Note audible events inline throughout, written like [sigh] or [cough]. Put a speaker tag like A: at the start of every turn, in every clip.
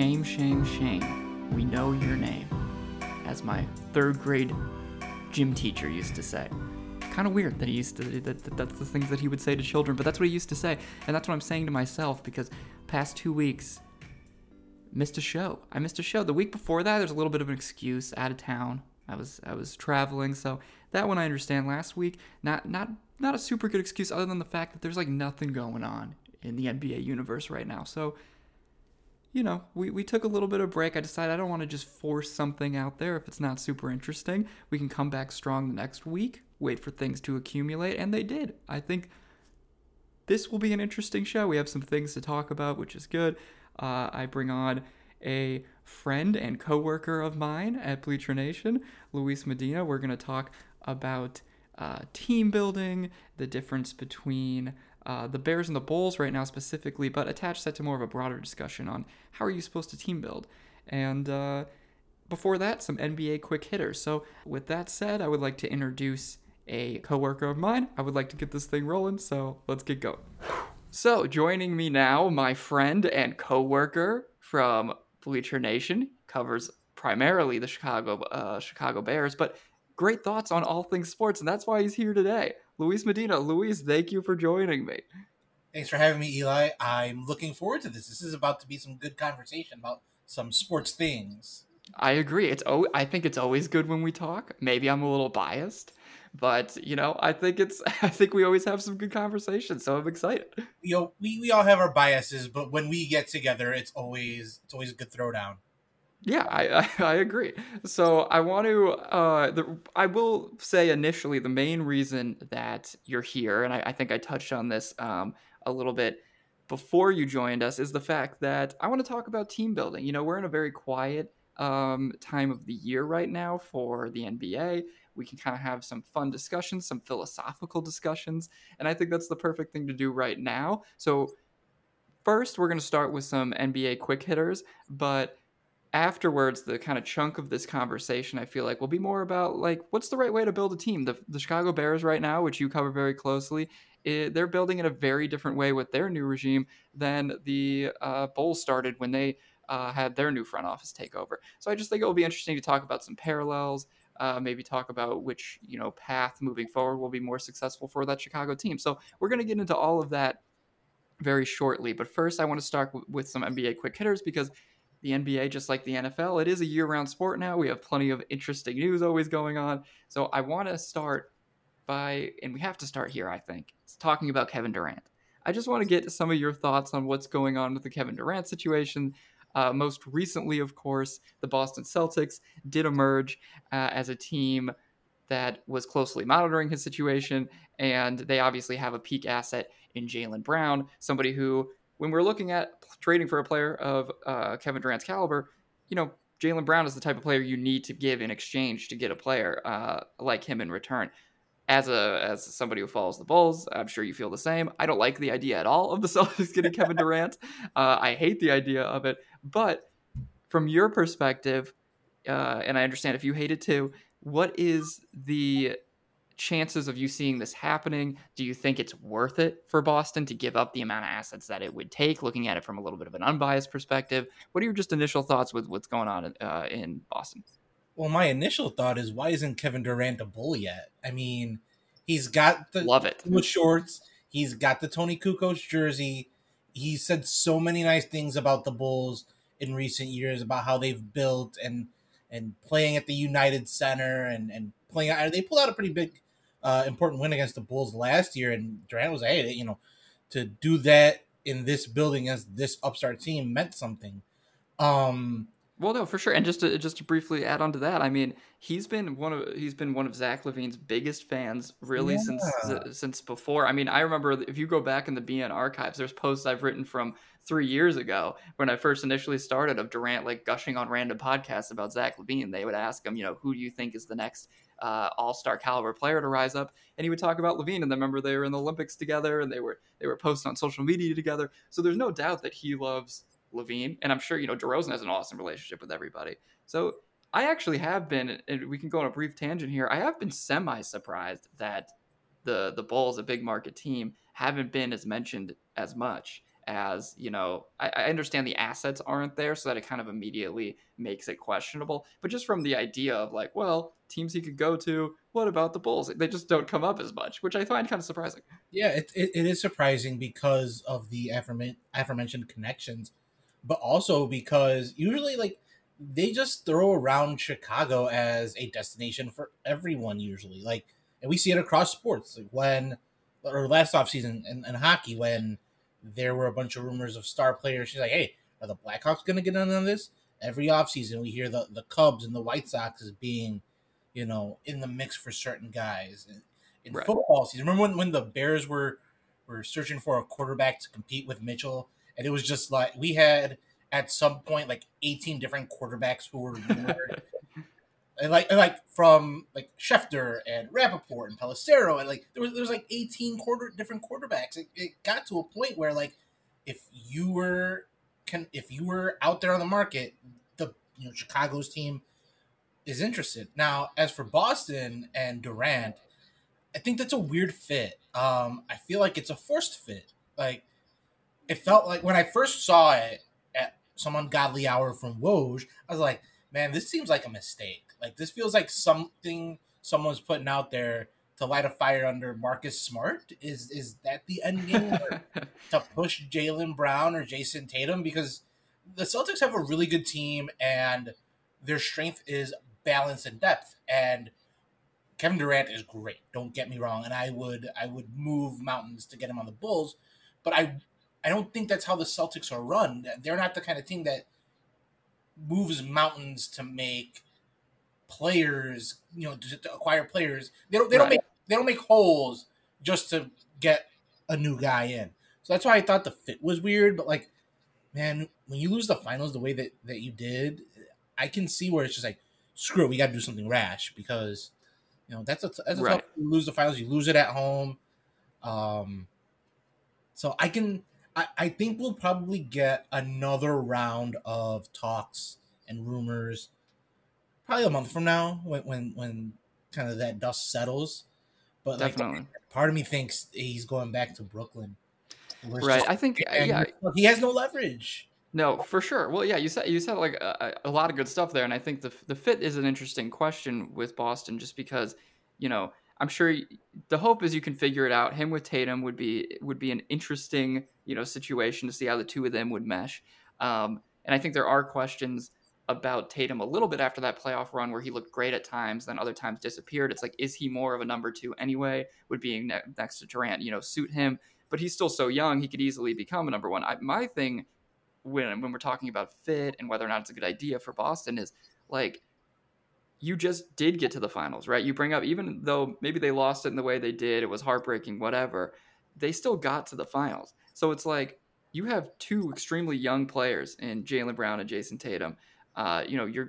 A: Shame, shame, shame. We know your name. As my third grade gym teacher used to say. Kind of weird that he used to, that, that, that's the things that he would say to children, but that's what he used to say. And that's what I'm saying to myself because past two weeks, missed a show. I missed a show. The week before that, there's a little bit of an excuse, out of town. I was I was traveling, so that one I understand. Last week, not not not a super good excuse other than the fact that there's like nothing going on in the NBA universe right now. So, you know, we, we took a little bit of break. I decided I don't want to just force something out there if it's not super interesting. We can come back strong the next week, wait for things to accumulate, and they did. I think this will be an interesting show. We have some things to talk about, which is good. Uh, I bring on a friend and coworker of mine at Bleacher Nation, Luis Medina. We're going to talk about uh, team building, the difference between uh, the Bears and the Bulls right now specifically, but attach that to more of a broader discussion on how are you supposed to team build. And uh, before that, some NBA quick hitters. So with that said, I would like to introduce a coworker of mine. I would like to get this thing rolling, so let's get going. So joining me now, my friend and coworker from Bleacher Nation covers primarily the Chicago uh, Chicago Bears, but great thoughts on all things sports, and that's why he's here today. Luis Medina. Luis, thank you for joining me.
B: Thanks for having me, Eli. I'm looking forward to this. This is about to be some good conversation about some sports things.
A: I agree. It's oh, I think it's always good when we talk. Maybe I'm a little biased, but you know, I think it's [laughs] I think we always have some good conversations, so I'm excited.
B: You know, we, we all have our biases, but when we get together, it's always it's always a good throwdown.
A: Yeah, I, I, [laughs] I agree. So I want to uh the I will say initially the main reason that you're here, and I, I think I touched on this um a little bit before you joined us, is the fact that I want to talk about team building. You know, we're in a very quiet um time of the year right now for the NBA we can kind of have some fun discussions, some philosophical discussions, and I think that's the perfect thing to do right now. So, first, we're going to start with some NBA quick hitters, but afterwards, the kind of chunk of this conversation, I feel like, will be more about like what's the right way to build a team. The, the Chicago Bears right now, which you cover very closely, it, they're building in a very different way with their new regime than the uh, Bulls started when they uh, had their new front office take over. So I just think it will be interesting to talk about some parallels uh, maybe talk about which you know path moving forward will be more successful for that Chicago team. So we're going to get into all of that very shortly. But first, I want to start with some NBA quick hitters because the NBA, just like the NFL, it is a year-round sport now. We have plenty of interesting news always going on. So I want to start by, and we have to start here, I think, talking about Kevin Durant. I just want to get some of your thoughts on what's going on with the Kevin Durant situation, uh, most recently, of course, the Boston Celtics did emerge uh, as a team that was closely monitoring his situation, and they obviously have a peak asset in Jaylen Brown, somebody who, when we're looking at trading for a player of uh, Kevin Durant's caliber, you know, Jaylen Brown is the type of player you need to give in exchange to get a player uh, like him in return as a as somebody who follows the Bulls, I'm sure you feel the same. I don't like the idea at all of the [laughs] Celtics getting Kevin Durant. Uh, I hate the idea of it. But from your perspective, uh, and I understand if you hate it too, what is the chances of you seeing this happening? Do you think it's worth it for Boston to give up the amount of assets that it would take, looking at it from a little bit of an unbiased perspective? What are your just initial thoughts with what's going on uh, in Boston?
B: Well, my initial thought is why isn't Kevin Durant a bull yet? I mean, he's got the
A: love it
B: with shorts. He's got the Toni Kukoc jersey. He said so many nice things about the Bulls in recent years about how they've built and and playing at the United Center and and playing. They pulled out a pretty big, uh, important win against the Bulls last year, and Durant was hey, you know, to do that in this building as this upstart team meant something. Um,
A: well, no, for sure. And just to just to briefly add on to that, I mean, he's been one of he's been one of Zach LaVine's biggest fans really yeah. since since before. I mean, I remember if you go back in the BN archives, there's posts I've written from three years ago when I first initially started of Durant like gushing on random podcasts about Zach LaVine. They would ask him, you know, who do you think is the next uh, All Star caliber player to rise up? And he would talk about LaVine And then remember they were in the Olympics together, and they were they were posting on social media together. So there's no doubt that he loves LaVine, and I'm sure you know DeRozan has an awesome relationship with everybody. So I actually have been, and we can go on a brief tangent here. I have been semi surprised that the the Bulls, a big market team, haven't been as mentioned as much as you know I, I, understand the assets aren't there so that it kind of immediately makes it questionable. But just from the idea of like well teams he could go to what about the bulls? They just don't come up as much which i find kind of surprising.
B: Yeah it, it, it is surprising because of the aforementioned connections but also because usually like they just throw around chicago as a destination for everyone usually like and we see it across sports like when or last offseason in, in hockey when there were a bunch of rumors of star players. She's like, hey, are the Blackhawks going to get in on this? Every offseason, we hear the, the Cubs and the White Sox as being, you know, in the mix for certain guys. In, in right. football season, remember when, when the Bears were were searching for a quarterback to compete with Mitchell? And it was just like we had at some point like 18 different quarterbacks who were [laughs] and like and like from like Schefter and Rappaport and Pelissero and like there was there was like 18 quarter different quarterbacks. It, it got to a point where like if you were can if you were out there on the market, the you know Chicago's team is interested. Now, as for Boston and Durant, I think that's a weird fit. Um, I feel like it's a forced fit. Like it felt like when I first saw it at some ungodly hour from Woj, I was like, man, this seems like a mistake. Like this feels like something someone's putting out there to light a fire under Marcus Smart. Is is that the end game [laughs] to push Jalen Brown or Jayson Tatum? Because the Celtics have a really good team and their strength is balance and depth. And Kevin Durant is great. Don't get me wrong. And I would I would move mountains to get him on the Bulls, but I I don't think that's how the Celtics are run. They're not the kind of team that moves mountains to make players, you know, to, to acquire players. They don't they right. don't make they don't make holes just to get a new guy in. So that's why I thought the fit was weird. But like, man, when you lose the finals the way that that you did, I can see where it's just like, screw, it, we got to do something rash because you know that's a that's a right. tough. You lose the finals, you lose it at home. Um, so I can. I, I think we'll probably get another round of talks and rumors probably a month from now when when when kind of that dust settles. But Definitely. like, part of me thinks he's going back to Brooklyn.
A: Right. Just, I think yeah.
B: He has no leverage.
A: No, for sure. Well, yeah, you said you said like a, a, lot of good stuff there, and I think the the fit is an interesting question with Boston, just because you know I'm sure the hope is you can figure it out. Him with Tatum would be would be an interesting you know situation to see how the two of them would mesh. Um, and I think there are questions about Tatum a little bit after that playoff run where he looked great at times, then other times disappeared. It's like, is he more of a number two anyway? Would being ne- next to Durant, you know, suit him? But he's still so young, he could easily become a number one. I, my thing when when we're talking about fit and whether or not it's a good idea for Boston is like you just did get to the finals, right? You bring up even though maybe they lost it in the way they did, it was heartbreaking, whatever. They still got to the finals. So it's like you have two extremely young players in Jaylen Brown and Jayson Tatum uh, you know, you're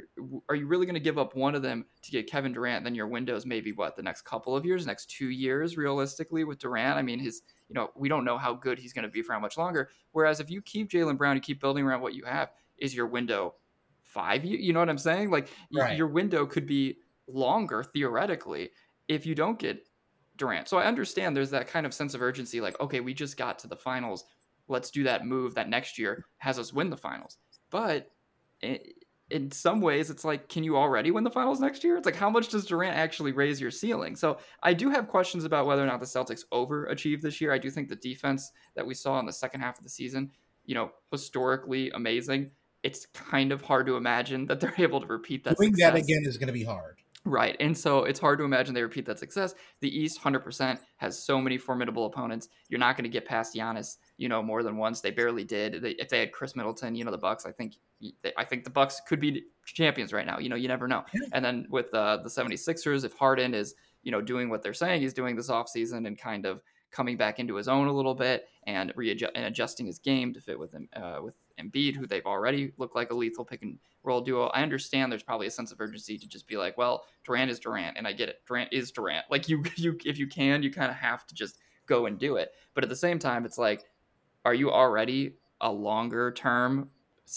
A: are you really going to give up one of them to get Kevin Durant? Then your window's maybe what the next couple of years, next two years, realistically with Durant. I mean, his you know we don't know how good he's going to be for how much longer. Whereas if you keep Jaylen Brown, you keep building around what you have, is your window five? You, you know what I'm saying? Like right. your window could be longer theoretically if you don't get Durant. So I understand there's that kind of sense of urgency, like okay, we just got to the finals. Let's do that move that next year has us win the finals. But in some ways it's like can you already win the finals next year it's like how much does durant actually raise your ceiling so i do have questions about whether or not the celtics overachieved this year i do think the defense that we saw in the second half of the season you know historically amazing it's kind of hard to imagine that they're [laughs] able to repeat that
B: doing success. that again is going to be hard
A: Right. And so it's hard to imagine they repeat that success. The East 100% has so many formidable opponents. You're not going to get past Giannis, you know, more than once. They barely did. They, if they had Khris Middleton, you know, the Bucks, I think they, I think the Bucks could be champions right now. You know, you never know. And then with uh, the 76ers, if Harden is, you know, doing what they're saying he's doing this offseason and kind of coming back into his own a little bit and readjust and adjusting his game to fit with him uh, with Embiid, who they've already looked like a lethal pick and roll duo. I understand there's probably a sense of urgency to just be like, well, Durant is Durant, and I get it. Durant is Durant. Like you, [laughs] you, if you can, you kind of have to just go and do it. But at the same time, it's like, are you already a longer term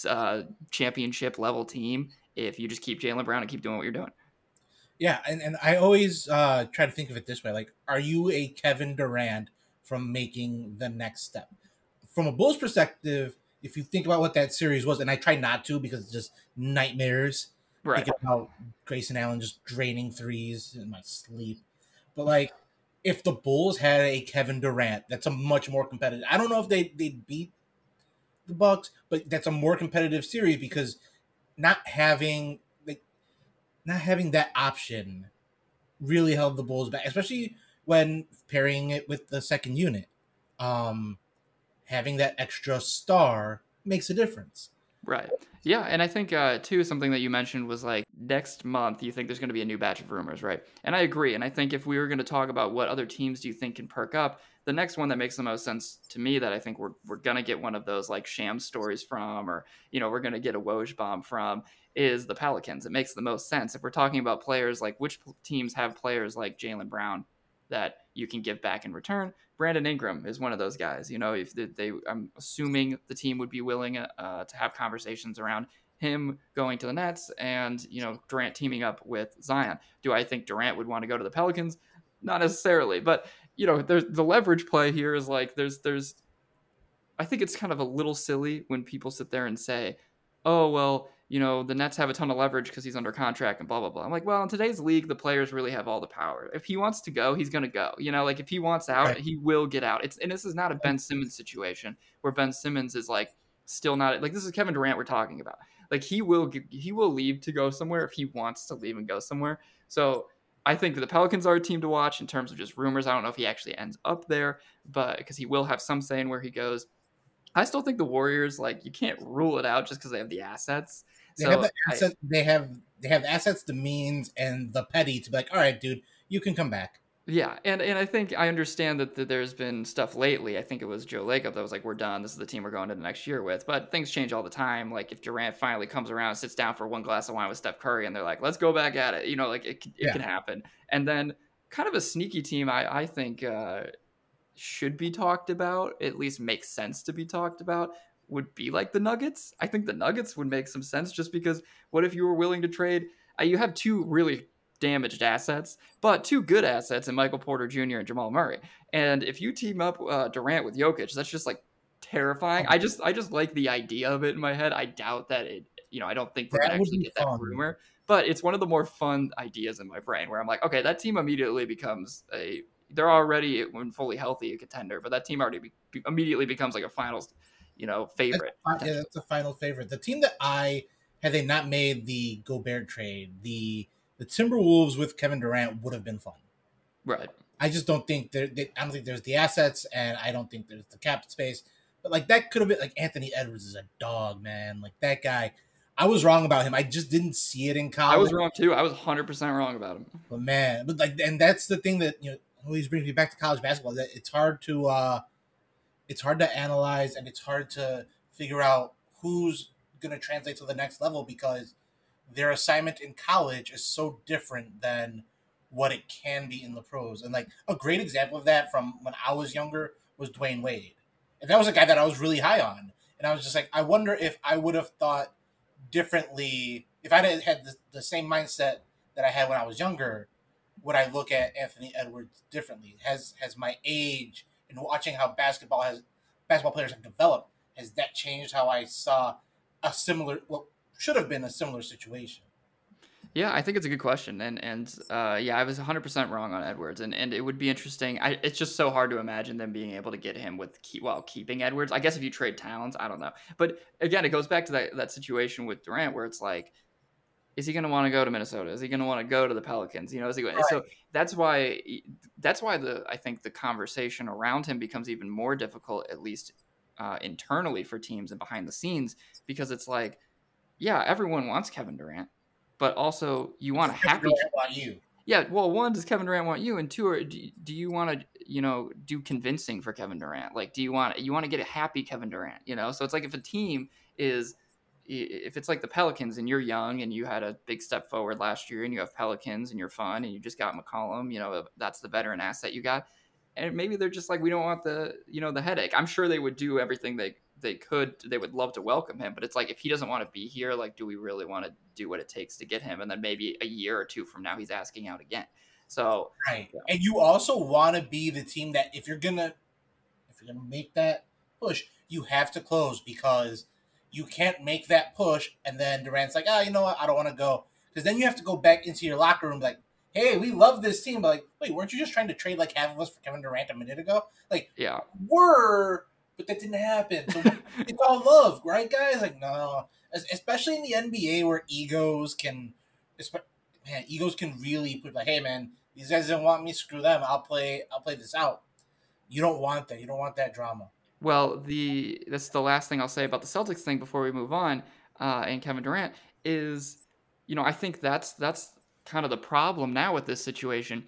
A: uh, championship level team if you just keep Jaylen Brown and keep doing what you're doing?
B: Yeah, and, and I always uh, try to think of it this way: like, are you a Kevin Durant from making the next step? from a Bulls perspective, if you think about what that series was, and I try not to because it's just nightmares.
A: Right.
B: Thinking about Grayson Allen just draining threes in my sleep. But like if the Bulls had a Kevin Durant, that's a much more competitive. I don't know if they they beat the Bucks, but that's a more competitive series because not having like not having that option really held the Bulls back, especially when pairing it with the second unit. Um, having that extra star makes a difference.
A: Right. Yeah, and I think uh, too something that you mentioned was like next month you think there's going to be a new batch of rumors, right? And I agree. And I think if we were going to talk about what other teams do you think can perk up, the next one that makes the most sense to me that I think we're we're going to get one of those like Shams stories from, or you know we're going to get a Woj bomb from, is the Pelicans. It makes the most sense if we're talking about players like which teams have players like Jaylen Brown that you can give back in return. Brandon Ingram is one of those guys. You know, if they, they I'm assuming the team would be willing uh, to have conversations around him going to the Nets and you know Durant teaming up with Zion. Do I think Durant would want to go to the Pelicans? Not necessarily, but you know, there's the leverage play here is like there's there's. I think it's kind of a little silly when people sit there and say, "Oh well, you know, the Nets have a ton of leverage because he's under contract and blah blah blah. I'm like, well, in today's league, the players really have all the power. If he wants to go, he's gonna go. You know, like if he wants out, right. he will get out. It's and this is not a Ben Simmons situation where Ben Simmons is like still not like this is Kevin Durant we're talking about. Like he will he will leave to go somewhere if he wants to leave and go somewhere. So I think the Pelicans are a team to watch in terms of just rumors. I don't know if he actually ends up there, but because he will have some say in where he goes. I still think the Warriors, like, you can't rule it out just because they have the assets.
B: They so have the asset, I, they have they have assets, the means, and the petty to be like, all right, dude, you can come back.
A: Yeah, and and I think I understand that, that there's been stuff lately. I think it was Joe Lacob that was like, "We're done. This is the team we're going to the next year with." But things change all the time. Like if Durant finally comes around, sits down for one glass of wine with Steph Curry, and they're like, "Let's go back at it," you know, like it, it yeah. can happen. And then kind of a sneaky team, I I think uh, should be talked about. At least makes sense to be talked about would be like the Nuggets. I think the Nuggets would make some sense just because what if you were willing to trade? Uh, you have two really damaged assets, but two good assets in Michael Porter Jr. and Jamal Murray. And if you team up uh, Durant with Jokic, that's just like terrifying. I just I just like the idea of it in my head. I doubt that it. You know, I don't think we're gonna actually get that rumor, but it's one of the more fun ideas in my brain where I'm like, okay, that team immediately becomes a. They're already when fully healthy a contender, but that team already be, immediately becomes like a finals you know, favorite.
B: That's, yeah, that's a final favorite. The team that I had they not made the Gobert trade, the the Timberwolves with Kevin Durant would have been fun.
A: Right.
B: I just don't think there. They, I don't think there's the assets, and I don't think there's the cap space. But like that could have been like Anthony Edwards is a dog, man. Like that guy. I was wrong about him. I just didn't see it in college.
A: I was wrong too. I was 100 percent wrong about him.
B: But man, but like, and that's the thing that you know always brings me back to college basketball. That it's hard to. uh it's hard to analyze and it's hard to figure out who's going to translate to the next level because their assignment in college is so different than what it can be in the pros. And like a great example of that from when I was younger was Dwyane Wade. And that was a guy that I was really high on. And I was just like, I wonder if I would have thought differently if I had had the, the same mindset that I had when I was younger. Would I look at Anthony Edwards differently? Has has my age and watching how basketball has basketball players have developed, has that changed how I saw a similar what should have been a similar situation?
A: Yeah, I think it's a good question, and and uh, yeah, I was 100 percent wrong on Edwards, and, and it would be interesting. I, it's just so hard to imagine them being able to get him with keep while keeping Edwards. I guess if you trade Towns, I don't know, but again, it goes back to that that situation with Durant where it's like is he going to want to go to Minnesota? Is he going to want to go to the Pelicans? You know, is he going, right. so that's why that's why the I think the conversation around him becomes even more difficult, at least uh, internally for teams and behind the scenes, because it's like, yeah, everyone wants Kevin Durant, but also you want a happy.
B: Want you.
A: Yeah, well, one does Kevin Durant want you, and two, are, do, do you want to you know do convincing for Kevin Durant? Like, do you want you want to get a happy Kevin Durant? You know, so it's like if a team is if it's like the Pelicans and you're young and you had a big step forward last year and you have Pelicans and you're fun and you just got McCollum, you know, uh, that's the veteran asset you got. And maybe they're just like, we don't want the, you know, the headache. I'm sure they would do everything they, they could. They would love to welcome him, but it's like, if he doesn't want to be here, like, do we really want to do what it takes to get him? And then maybe a year or two from now, he's asking out again. So,
B: right. And you also want to be the team that if you're going to, if you're going to make that push, you have to close because you can't make that push and then Durant's like, oh, you know what, I don't want to go. Because then you have to go back into your locker room like, hey, we love this team, but like, wait, weren't you just trying to trade like half of us for Kevin Durant a minute ago? Like,
A: yeah,
B: were, but that didn't happen. So [laughs] it's all love, right, guys? Like, no, especially in the NBA where egos can, man, egos can really put like, hey, man, these guys didn't want me, screw them. I'll play, I'll play this out. You don't want that. You don't want that drama.
A: Well, the that's the last thing I'll say about the Celtics thing before we move on, uh, and Kevin Durant is, you know, I think that's that's kind of the problem now with this situation.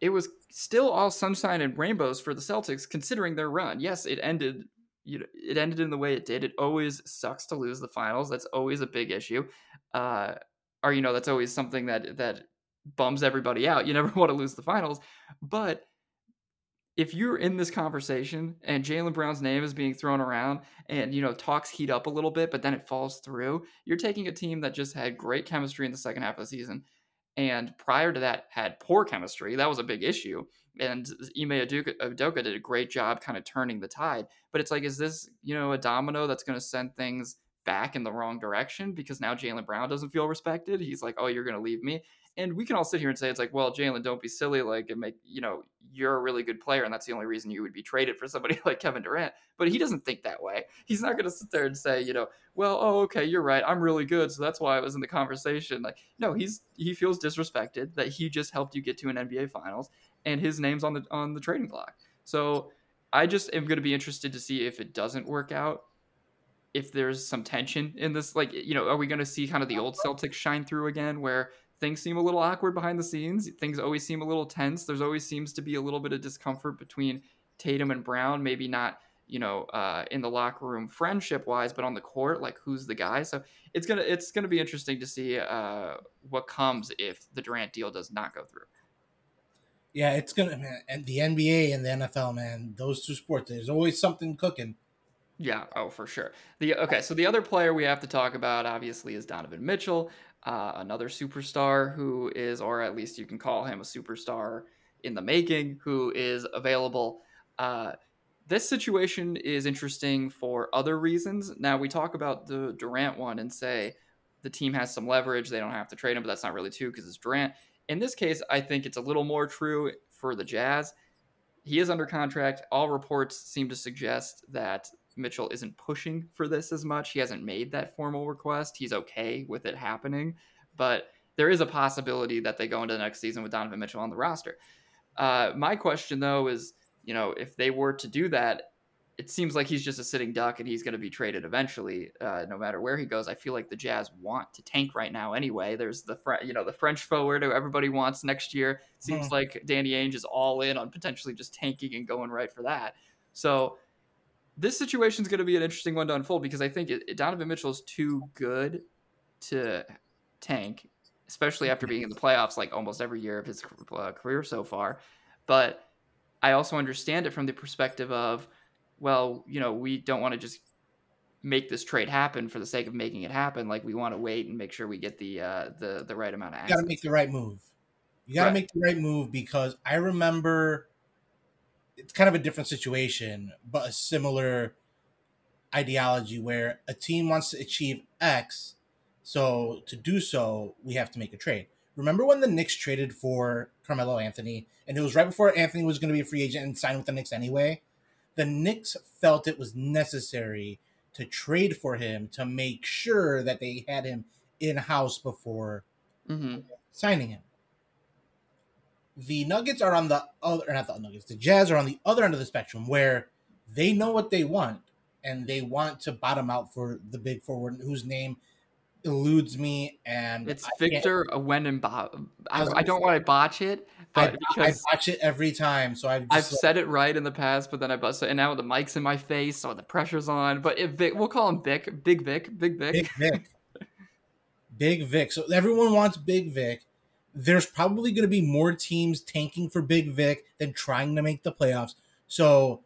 A: It was still all sunshine and rainbows for the Celtics, considering their run. Yes, it ended. You know, it ended in the way it did. It always sucks to lose the finals. That's always a big issue, uh, or you know, that's always something that that bums everybody out. You [laughs] never want to lose the finals, but if you're in this conversation and Jaylen Brown's name is being thrown around and you know talks heat up a little bit, but then it falls through, you're taking a team that just had great chemistry in the second half of the season, and prior to that had poor chemistry. That was a big issue. And Ime Udoka did a great job kind of turning the tide. But it's like, is this you know a domino that's going to send things back in the wrong direction because now Jaylen Brown doesn't feel respected? He's like, oh, you're going to leave me and we can all sit here and say it's like, well, Jaylen, don't be silly. Like, and make you know, you're a really good player, and that's the only reason you would be traded for somebody [laughs] like Kevin Durant. But he doesn't think that way. He's not going to sit there and say, you know, well, oh, okay, you're right. I'm really good, so that's why I was in the conversation. Like, no, he's he feels disrespected that he just helped you get to an NBA Finals, and his name's on the on the trading block. So I just am going to be interested to see if it doesn't work out if there's some tension in this like you know are we going to see kind of the old celtics shine through again where things seem a little awkward behind the scenes. Things always seem a little tense. There's always seems to be a little bit of discomfort between Tatum and Brown. Maybe not, you know, uh, in the locker room friendship wise, but on the court, like who's the guy. So it's gonna it's gonna be interesting to see uh, what comes if the Durant deal does not go through.
B: Yeah, it's gonna man, and the NBA and the NFL, man, those two sports. There's always something cooking.
A: Yeah, oh for sure. The okay, so the other player we have to talk about obviously is Donovan Mitchell uh, another superstar who is, or at least you can call him a superstar in the making, who is available. Uh, this situation is interesting for other reasons. Now, we talk about the Durant one and say the team has some leverage, they don't have to trade him, but that's not really true because it's Durant. In this case, I think it's a little more true for the Jazz. He is under contract. All reports seem to suggest that Mitchell isn't pushing for this as much. He hasn't made that formal request. He's okay with it happening, but there is a possibility that they go into the next season with Donovan Mitchell on the roster. Uh, my question though is, you know, if they were to do that, it seems like he's just a sitting duck and he's going to be traded eventually, uh, no matter where he goes. I feel like the Jazz want to tank right now anyway. There's the Fre- you know the French forward who everybody wants next year. Seems mm. like Danny Ainge is all in on potentially just tanking and going right for that. So this situation is going to be an interesting one to unfold because I think it, Donovan Mitchell is too good to tank, especially after being in the playoffs like almost every year of his uh, career so far. But I also understand it from the perspective of, well, you know, we don't want to just make this trade happen for the sake of making it happen. Like we want to wait and make sure we get the uh, the the right amount of.
B: You got to make the right move. You got to right. make the right move because I remember it's kind of a different situation, but a similar ideology where a team wants to achieve X, so to do so, we have to make a trade. Remember when the Knicks traded for Carmelo Anthony, and it was right before Anthony was going to be a free agent and sign with the Knicks anyway? The Knicks felt it was necessary to trade for him to make sure that they had him in house before mm-hmm. signing him the Nuggets are on the other, not the Nuggets, the Jazz are on the other end of the spectrum where they know what they want and they want to bottom out for the big forward whose name eludes me and
A: it's I Victor Wembanyama. I, I, don't want to botch it, but
B: I, I botch it every time. So I've,
A: I've like, said it right in the past, but then I bust it, and now the mic's in my face, so the pressure's on. But if Vic, we'll call him Vic, Big Vic, Big Vic,
B: Big Vic, [laughs] Big Vic. So everyone wants Big Vic, there's probably going to be more teams tanking for Big Vic than trying to make the playoffs. So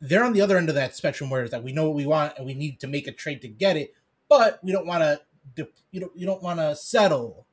B: they're on the other end of that spectrum where it's like we know what we want and we need to make a trade to get it, but we don't want to you don't you don't want to settle.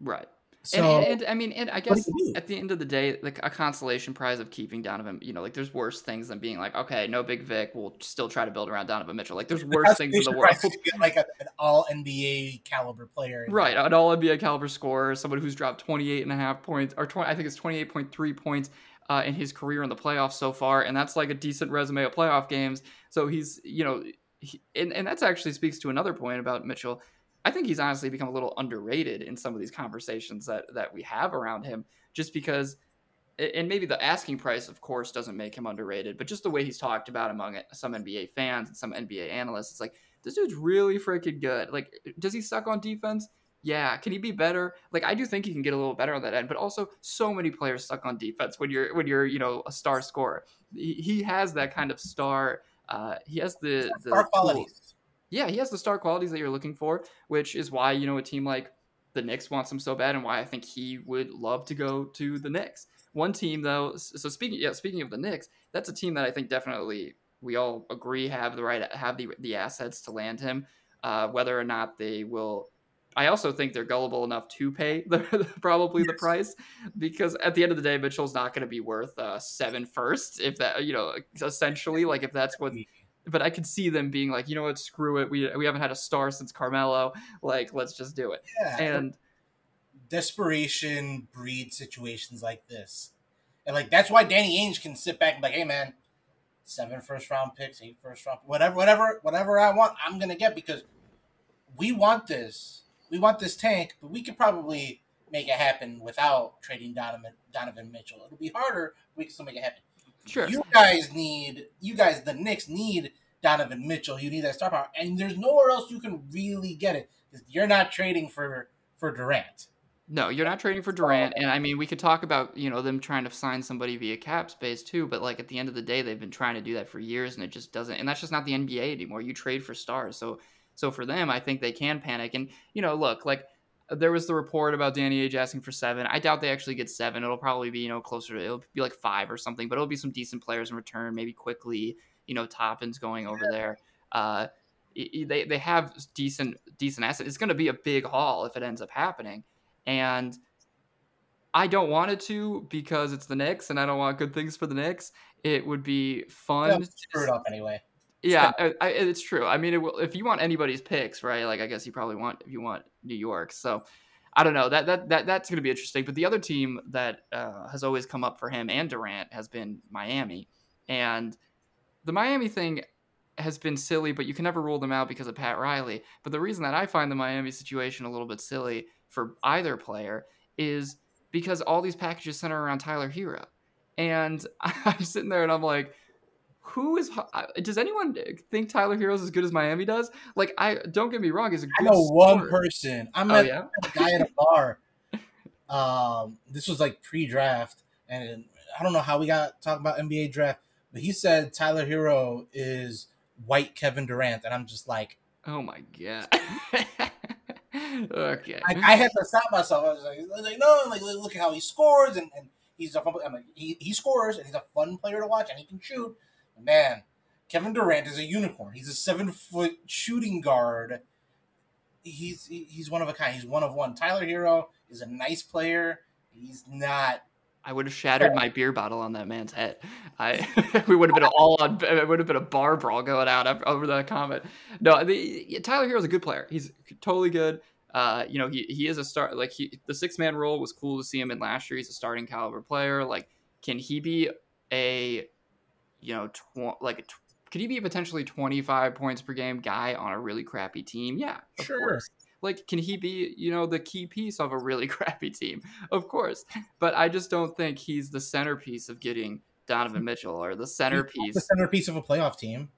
A: Right.
B: So
A: and, and, and I mean, and I guess
B: do you do?
A: at the end of the day, like a consolation prize of keeping Donovan, you know, like there's worse things than being like, okay, no Big Vic, we'll still try to build around Donovan Mitchell. Like there's
B: The
A: worse things in the world.
B: prize is you get like a, an all NBA caliber player.
A: Right, an all NBA caliber scorer, someone who's dropped 28 and a half points, or 20, I think it's 28.3 points uh, in his career in the playoffs so far, and that's like a decent resume of playoff games. So he's, you know, he, and, and that's actually speaks to another point about Mitchell. I think he's honestly become a little underrated in some of these conversations that that we have around him, just because, and maybe the asking price, of course, doesn't make him underrated, but just the way he's talked about among some NBA fans and some NBA analysts, it's like this dude's really freaking good. Like, does he suck on defense? Yeah, can he be better? Like I do think he can get a little better on that end, but also so many players suck on defense when you're when you're you know a star scorer. He, he has that kind of star. Uh, he has the the
B: Star qualities.
A: Yeah, he has the star qualities that you're looking for, which is why you know a team like the Knicks wants him so bad, and why I think he would love to go to the Knicks. One team though, so speaking yeah, speaking of the Knicks, that's a team that I think definitely we all agree have the right have the the assets to land him. Uh, whether or not they will I also think they're gullible enough to pay [laughs] the, probably the price because at the end of the day, Mitchell's not going to be worth uh, seven first if that you know essentially like if that's what. But I could see them being like, you know what, screw it. We we haven't had a star since Carmelo. Like, let's just do it.
B: Yeah.
A: And
B: desperation breeds situations like this. And like that's why Danny Ainge can sit back and be like, hey man, seven first round picks, eight first round whatever, whatever, whatever I want, I'm gonna get because we want this. We want this tank, but we could probably make it happen without trading Donovan Donovan Mitchell. It'll be harder, but we can still make it happen.
A: Sure,
B: You guys need you guys the Knicks need Donovan Mitchell. You need that star power. And there's nowhere else you can really get it. Because you're not trading for for Durant.
A: No, you're not trading for Durant, and I mean we could talk about you know them trying to sign somebody via cap space too, but like at the end of the day, they've been trying to do that for years, and it just doesn't. And that's just not the NBA anymore. You trade for stars, so so for them, I think they can panic. And you know, look, like there was the report about Danny Ainge asking for seven. I doubt they actually get seven. It'll probably be you know closer to it'll be like five or something, but it'll be some decent players in return. Maybe Quickley, you know, Toppin's going over there. Uh, they they have decent decent assets. It's going to be a big haul if it ends up happening, and I don't want it to because it's the Knicks, and I don't want good things for the Knicks. It would be fun.
B: They'll
A: to
B: screw it up anyway.
A: Yeah, I, I, it's true. I mean, it will, if you want anybody's picks, right? Like, I guess you probably want if you want New York. So, I don't know. That that that that's going to be interesting. But the other team that uh, has always come up for him and Durant has been Miami, and the Miami thing has been silly, but you can never rule them out because of Pat Riley. But the reason that I find the Miami situation a little bit silly for either player is because all these packages center around Tyler Herro, and [laughs] I'm sitting there and I'm like who is does anyone think Tyler Herro's as good as Miami does? Like I don't get me wrong, he's a
B: I
A: good
B: know one person. I
A: Oh yeah.
B: a guy at a bar. Um, this was like pre-draft, and I don't know how we got talking about NBA draft, but he said Tyler Herro is white Kevin Durant, and I'm just like,
A: Oh my god. [laughs] okay.
B: I, I had to stop myself. I was like, I like no, like look at how he scores, and, and he's a fun. I'm like, he, he scores, and he's a fun player to watch, and he can shoot. Man, Kevin Durant is a unicorn. He's a seven foot shooting guard. He's he's one of a kind. He's one of one. Tyler Herro is a nice player. He's not.
A: I would have shattered my beer bottle on that man's head. I [laughs] we would have been all on. It would have been a bar brawl going out over that comment. No, the, Tyler is a good player. He's totally good. Uh, you know, he he is a start. Like he, the six man role was cool to see him in last year. He's a starting caliber player. Like, can he be a, you know, tw- like tw- could he be a potentially twenty five points per game guy on a really crappy team? Yeah, of
B: Sure.
A: course. Like, can he be, you know, the key piece of a really [laughs] crappy team? Of course. But I just don't think he's the centerpiece of getting Donovan Mitchell or the centerpiece.
B: The
A: centerpiece.
B: of a playoff team.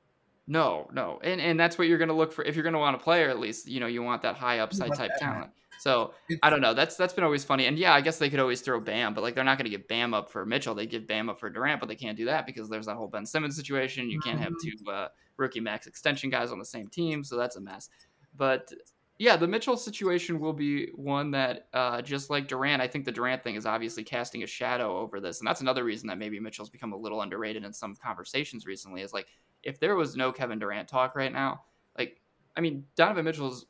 A: No, no. And and that's what you're going to look for if you're going to want a player at least, you know, you want that high upside type
B: that.
A: talent. So, I don't know. That's that's been always funny. And yeah, I guess they could always throw Bam, but like they're not going to give Bam up for Mitchell. They give Bam up for Durant, but they can't do that because there's that whole Ben Simmons situation. You can't have
B: Mm-hmm.
A: two uh, rookie max extension guys on the same team, so that's a mess. But yeah, the Mitchell situation will be one that, uh, just like Durant, I think the Durant thing is obviously casting a shadow over this, and that's another reason that maybe Mitchell's become a little underrated in some conversations recently. Is like if there was no Kevin Durant talk right now, like I mean Donovan Mitchell's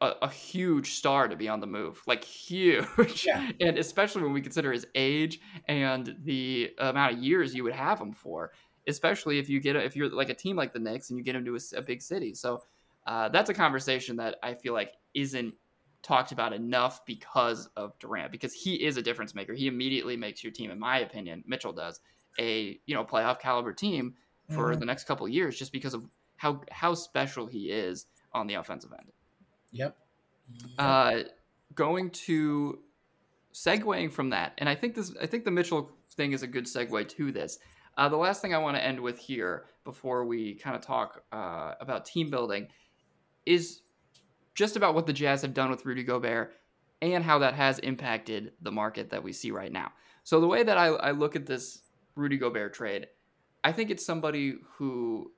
A: a, a, huge star to be on the move, like huge. Yeah. [laughs] And especially when we consider his age and the amount of years you would have him for, especially if you get a, if you're like a team like the Knicks and you get him to a, a big city. So uh, that's a conversation that I feel like isn't talked about enough because of Durant, because he is a difference maker. He immediately makes your team, in my opinion, Mitchell does a you know playoff caliber team for mm-hmm. the next couple years, just because of how how special he is on the offensive end.
B: Yep.
A: yep. Uh, going to segueing from that, and I think this, I think the Mitchell thing is a good segue to this. Uh, the last thing I want to end with here before we kind of talk uh, about team building is just about what the Jazz have done with Rudy Gobert and how that has impacted the market that we see right now. So the way that I, I look at this Rudy Gobert trade, I think it's somebody who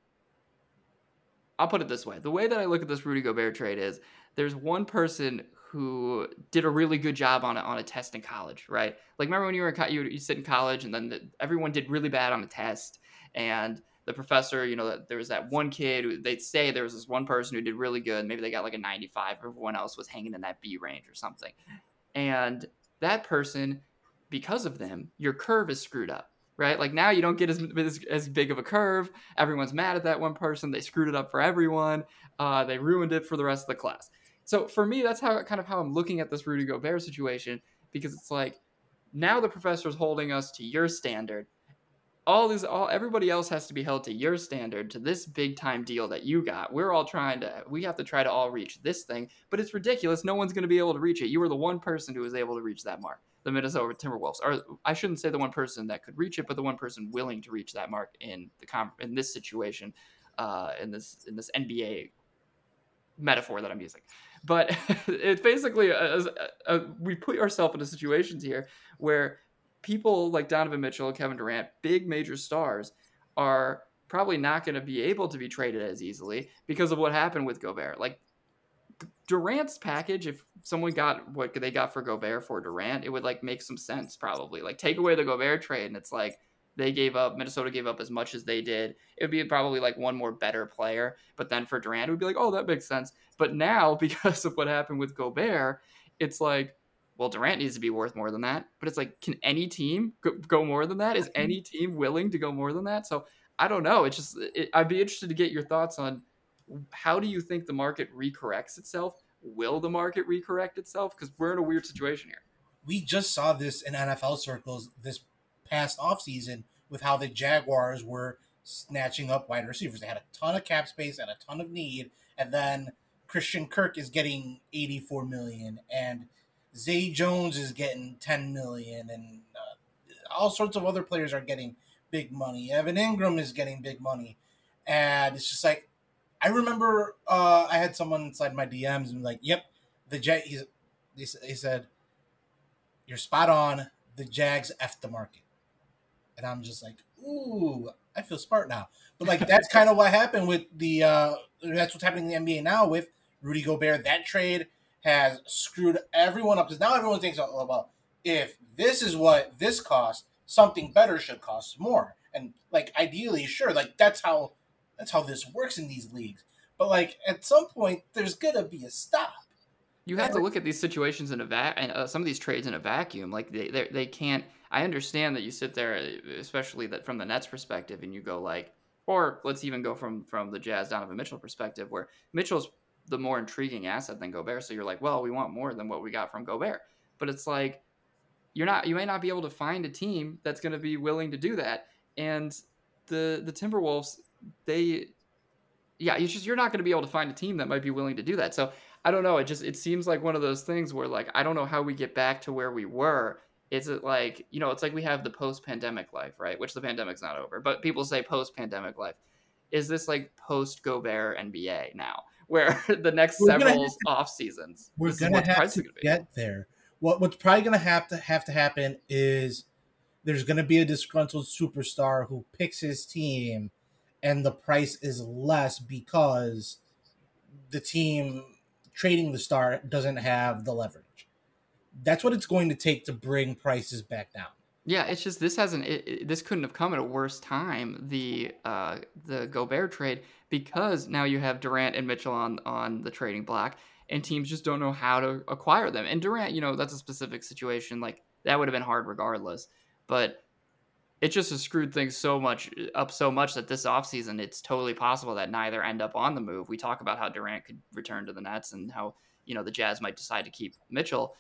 A: I'll put it this way. The way that I look at this Rudy Gobert trade is there's one person who did a really good job on a, on a test in college, right? Like remember when you were in co- you, you sit in college and then the, everyone did really bad on a test and the professor, you know, there was that one kid who they'd say there was this one person who did really good. Maybe they got like a 95. Everyone else was hanging in that B range or something. And that person, because of them, your curve is screwed up right? Like now you don't get as, as, as big of a curve. Everyone's mad at that one person. They screwed it up for everyone. Uh, they ruined it for the rest of the class. So for me, that's how kind of how I'm looking at this Rudy Gobert situation because it's like now the professor is holding us to your standard. All these, all everybody else has to be held to your standard to this big time deal that you got. We're all trying to, we have to try to all reach this thing, but it's ridiculous. No one's going to be able to reach it. You were the one person who was able to reach that mark the Minnesota Timberwolves, or I shouldn't say the one person that could reach it, but the one person willing to reach that mark in the com- in this situation, uh, in this in this NBA metaphor that I'm using. But [laughs] it's basically a, a, a, we put ourselves into situations here where people like Donovan Mitchell, Kevin Durant, big major stars, are probably not going to be able to be traded as easily because of what happened with Gobert. Like Durant's package, if someone got what they got for Gobert for Durant, it would like make some sense probably. Like take away the Gobert trade, and it's like they gave up Minnesota gave up as much as they did. It would be probably like one more better player. But then for Durant, it would be like, oh, that makes sense. But now, [laughs] because of what happened with Gobert, it's like, well, Durant needs to be worth more than that. But it's like, can any team go, more than that? Is any [laughs] team willing to go more than that? So I don't know. It's just it, I'd be interested to get your thoughts on how do you think the market recorrects itself? Will the market recorrect itself? Because we're in a weird situation here.
B: We just saw this in NFL circles this past offseason with how the Jaguars were snatching up wide receivers. They had a ton of cap space and a ton of need, and then Christian Kirk is getting 84 million, and Zay Jones is getting 10 million, and uh, all sorts of other players are getting big money. Evan Engram is getting big money, and it's just like I remember uh, I had someone inside my DMs and like, "Yep, the Jag." He, he said, "You're spot on. The Jags f the market," and I'm just like, "Ooh, I feel smart now." But like that's [laughs] kind of what happened with the. Uh, that's what's happening in the NBA now with Rudy Gobert. That trade has screwed everyone up because now everyone thinks, "Oh well, if this is what this costs, something better should cost more." And like ideally, sure, like that's how that's how this works in these leagues. But like at some point, there's gonna be a stop.
A: You have to look at these situations in a vac and uh, some of these trades in a vacuum. Like they they can't. I understand that you sit there, uh, especially that from the Nets perspective, and you go like, or let's even go from from the Jazz Donovan Mitchell perspective, where Mitchell's the more intriguing asset than Gobert. So you're like, well, we want more than what we got from Gobert. But it's like you're not. You may not be able to find a team that's going to be willing to do that. And the the Timberwolves they yeah, it's just you're not going to be able to find a team that might be willing to do that. So I don't know. It just it seems like one of those things where like I don't know how we get back to where we were. Is it like you know? It's like we have the post-pandemic life, right? Which the pandemic's not over, but people say post-pandemic life. Is this like post Gobert NBA now, where [laughs] the next we're several to, off seasons?
B: We're gonna have to get there. What what's probably gonna have to have to happen is there's gonna be a disgruntled superstar who picks his team and the price is less because the team trading the star doesn't have the leverage. That's what it's going to take to bring prices back down.
A: Yeah, it's just this hasn't. It, it, this couldn't have come at a worse time. The uh, the Gobert trade because now you have Durant and Mitchell on on the trading block, and teams just don't know how to acquire them. And Durant, you know, that's a specific situation. Like that would have been hard regardless. But it just has screwed things so much up so much that this offseason it's totally possible that neither end up on the move. We talk about how Durant could return to the Nets and how, you know, the Jazz might decide to keep Mitchell.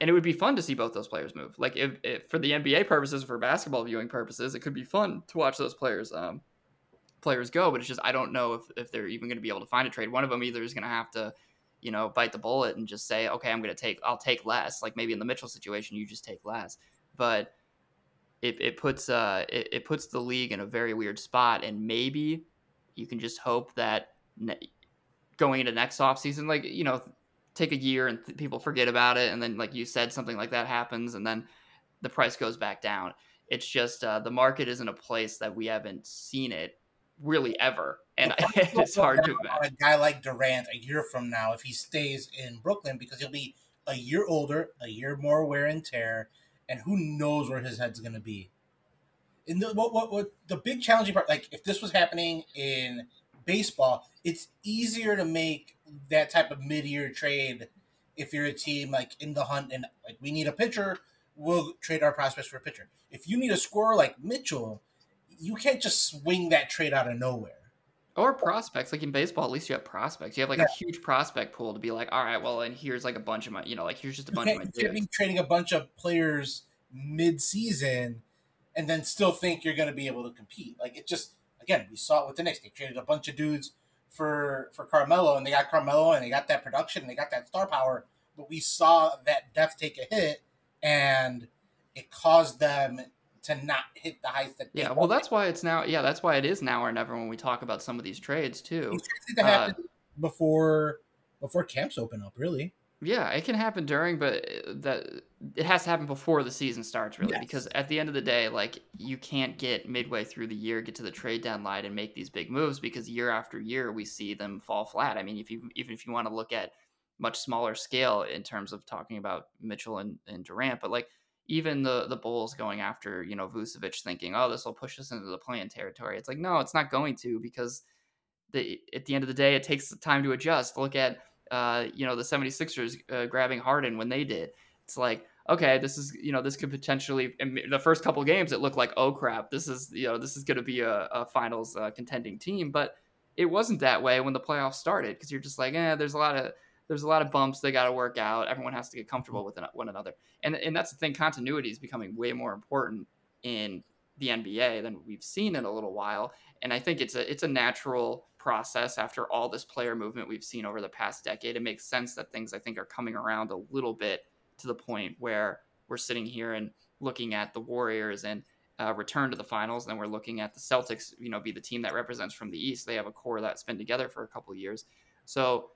A: And it would be fun to see both those players move. Like if, if for the NBA purposes, for basketball viewing purposes, it could be fun to watch those players um, players go. But it's just I don't know if, if they're even going to be able to find a trade. One of them either is going to have to, you know, bite the bullet and just say, okay, I'm going to take I'll take less. Like maybe in the Mitchell situation, you just take less. But it, it puts uh it, it puts the league in a very weird spot and maybe you can just hope that ne- going into next offseason like you know take a year and th- people forget about it and then like you said something like that happens and then the price goes back down it's just uh, the market is in a place that we haven't seen it really ever and [laughs] it's hard to imagine
B: a guy like durant a year from now if he stays in brooklyn because he'll be a year older a year more wear and tear and who knows where his head's going to be. And the, what, what, what the big challenging part, like if this was happening in baseball, it's easier to make that type of mid-year trade if you're a team like in the hunt and like we need a pitcher, we'll trade our prospects for a pitcher. If you need a scorer like Mitchell, you can't just swing that trade out of nowhere.
A: Or prospects, like in baseball, at least you have prospects. You have like yeah. a huge prospect pool to be like, all right, well, and here's like a bunch of my, you know, like here's just a bunch of my.
B: You can't be trading a bunch of players mid-season and then still think you're going to be able to compete. Like it just, again, we saw it with the Knicks. They traded a bunch of dudes for for Carmelo, and they got Carmelo, and they got that production, and they got that star power. But we saw that depth take a hit, and it caused them to not hit the heights that.
A: Yeah, well, that's why it's now. Yeah, that's why it is now or never when we talk about some of these trades too. These
B: trades uh, happen before before camps open up, really.
A: Yeah, it can happen during, but uh, that it has to happen before the season starts, really, yes. because at the end of the day, like you can't get midway through the year, get to the trade deadline, and make these big moves because year after year we see them fall flat. I mean, if you even if you want to look at much smaller scale in terms of talking about Mitchell and, and Durant, but like even the the Bulls going after you know Vucevic, thinking, oh, this will push us into the playing territory. It's like no, it's not going to because the at the end of the day, it takes time to adjust. Look at uh, you know the 76ers uh, grabbing Harden when they did. It's like okay, this is you know this could potentially the first couple games it looked like oh crap, this is you know this is going to be a, a finals uh, contending team, but it wasn't that way when the playoffs started because you're just like eh, there's a lot of there's a lot of bumps they got to work out. Everyone has to get comfortable with one another, and and that's the thing. Continuity is becoming way more important in the NBA than we've seen in a little while, and I think it's a it's a natural process after all this player movement we've seen over the past decade. It makes sense that things I think are coming around a little bit to the point where we're sitting here and looking at the Warriors and uh, return to the finals. And then we're looking at the Celtics, you know, be the team that represents from the East. They have a core that's been together for a couple of years. So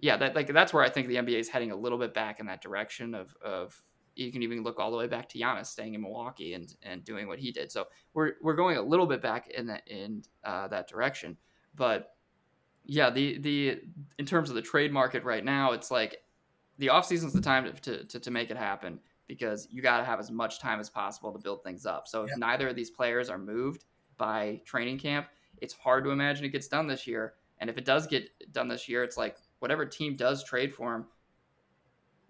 A: yeah, that like that's where I think the NBA is heading a little bit back in that direction of of you can even look all the way back to Giannis staying in Milwaukee and and doing what he did. So we're we're going a little bit back in that in uh, that direction. But yeah, the the in terms of the trade market right now, it's like the off is the time to, to, to make it happen because you got to have as much time as possible to build things up. So if neither of these players are moved by training camp, it's hard to imagine it gets done this year. And if it does get done this year, it's like whatever team does trade for him,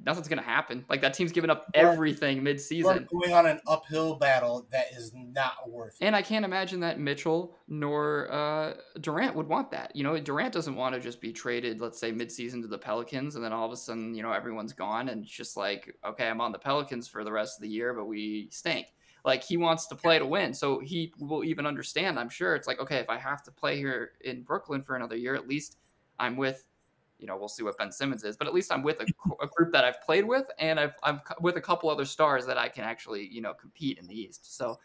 A: nothing's going to happen. Like that team's giving up everything mid-season.
B: going on an uphill battle that is not worth
A: it. And I can't imagine that Mitchell nor uh, Durant would want that. You know, Durant doesn't want to just be traded, let's say mid-season to the Pelicans, and then all of a sudden, you know, everyone's gone, and it's just like, okay, I'm on the Pelicans for the rest of the year, but we stink. Like he wants to play to win, so he will even understand. I'm sure it's like, okay, if I have to play here in Brooklyn for another year, at least I'm with you know, we'll see what Ben Simmons is, but at least I'm with a, a group that I've played with, and i am with a couple other stars that I can actually, you know, compete in the East. So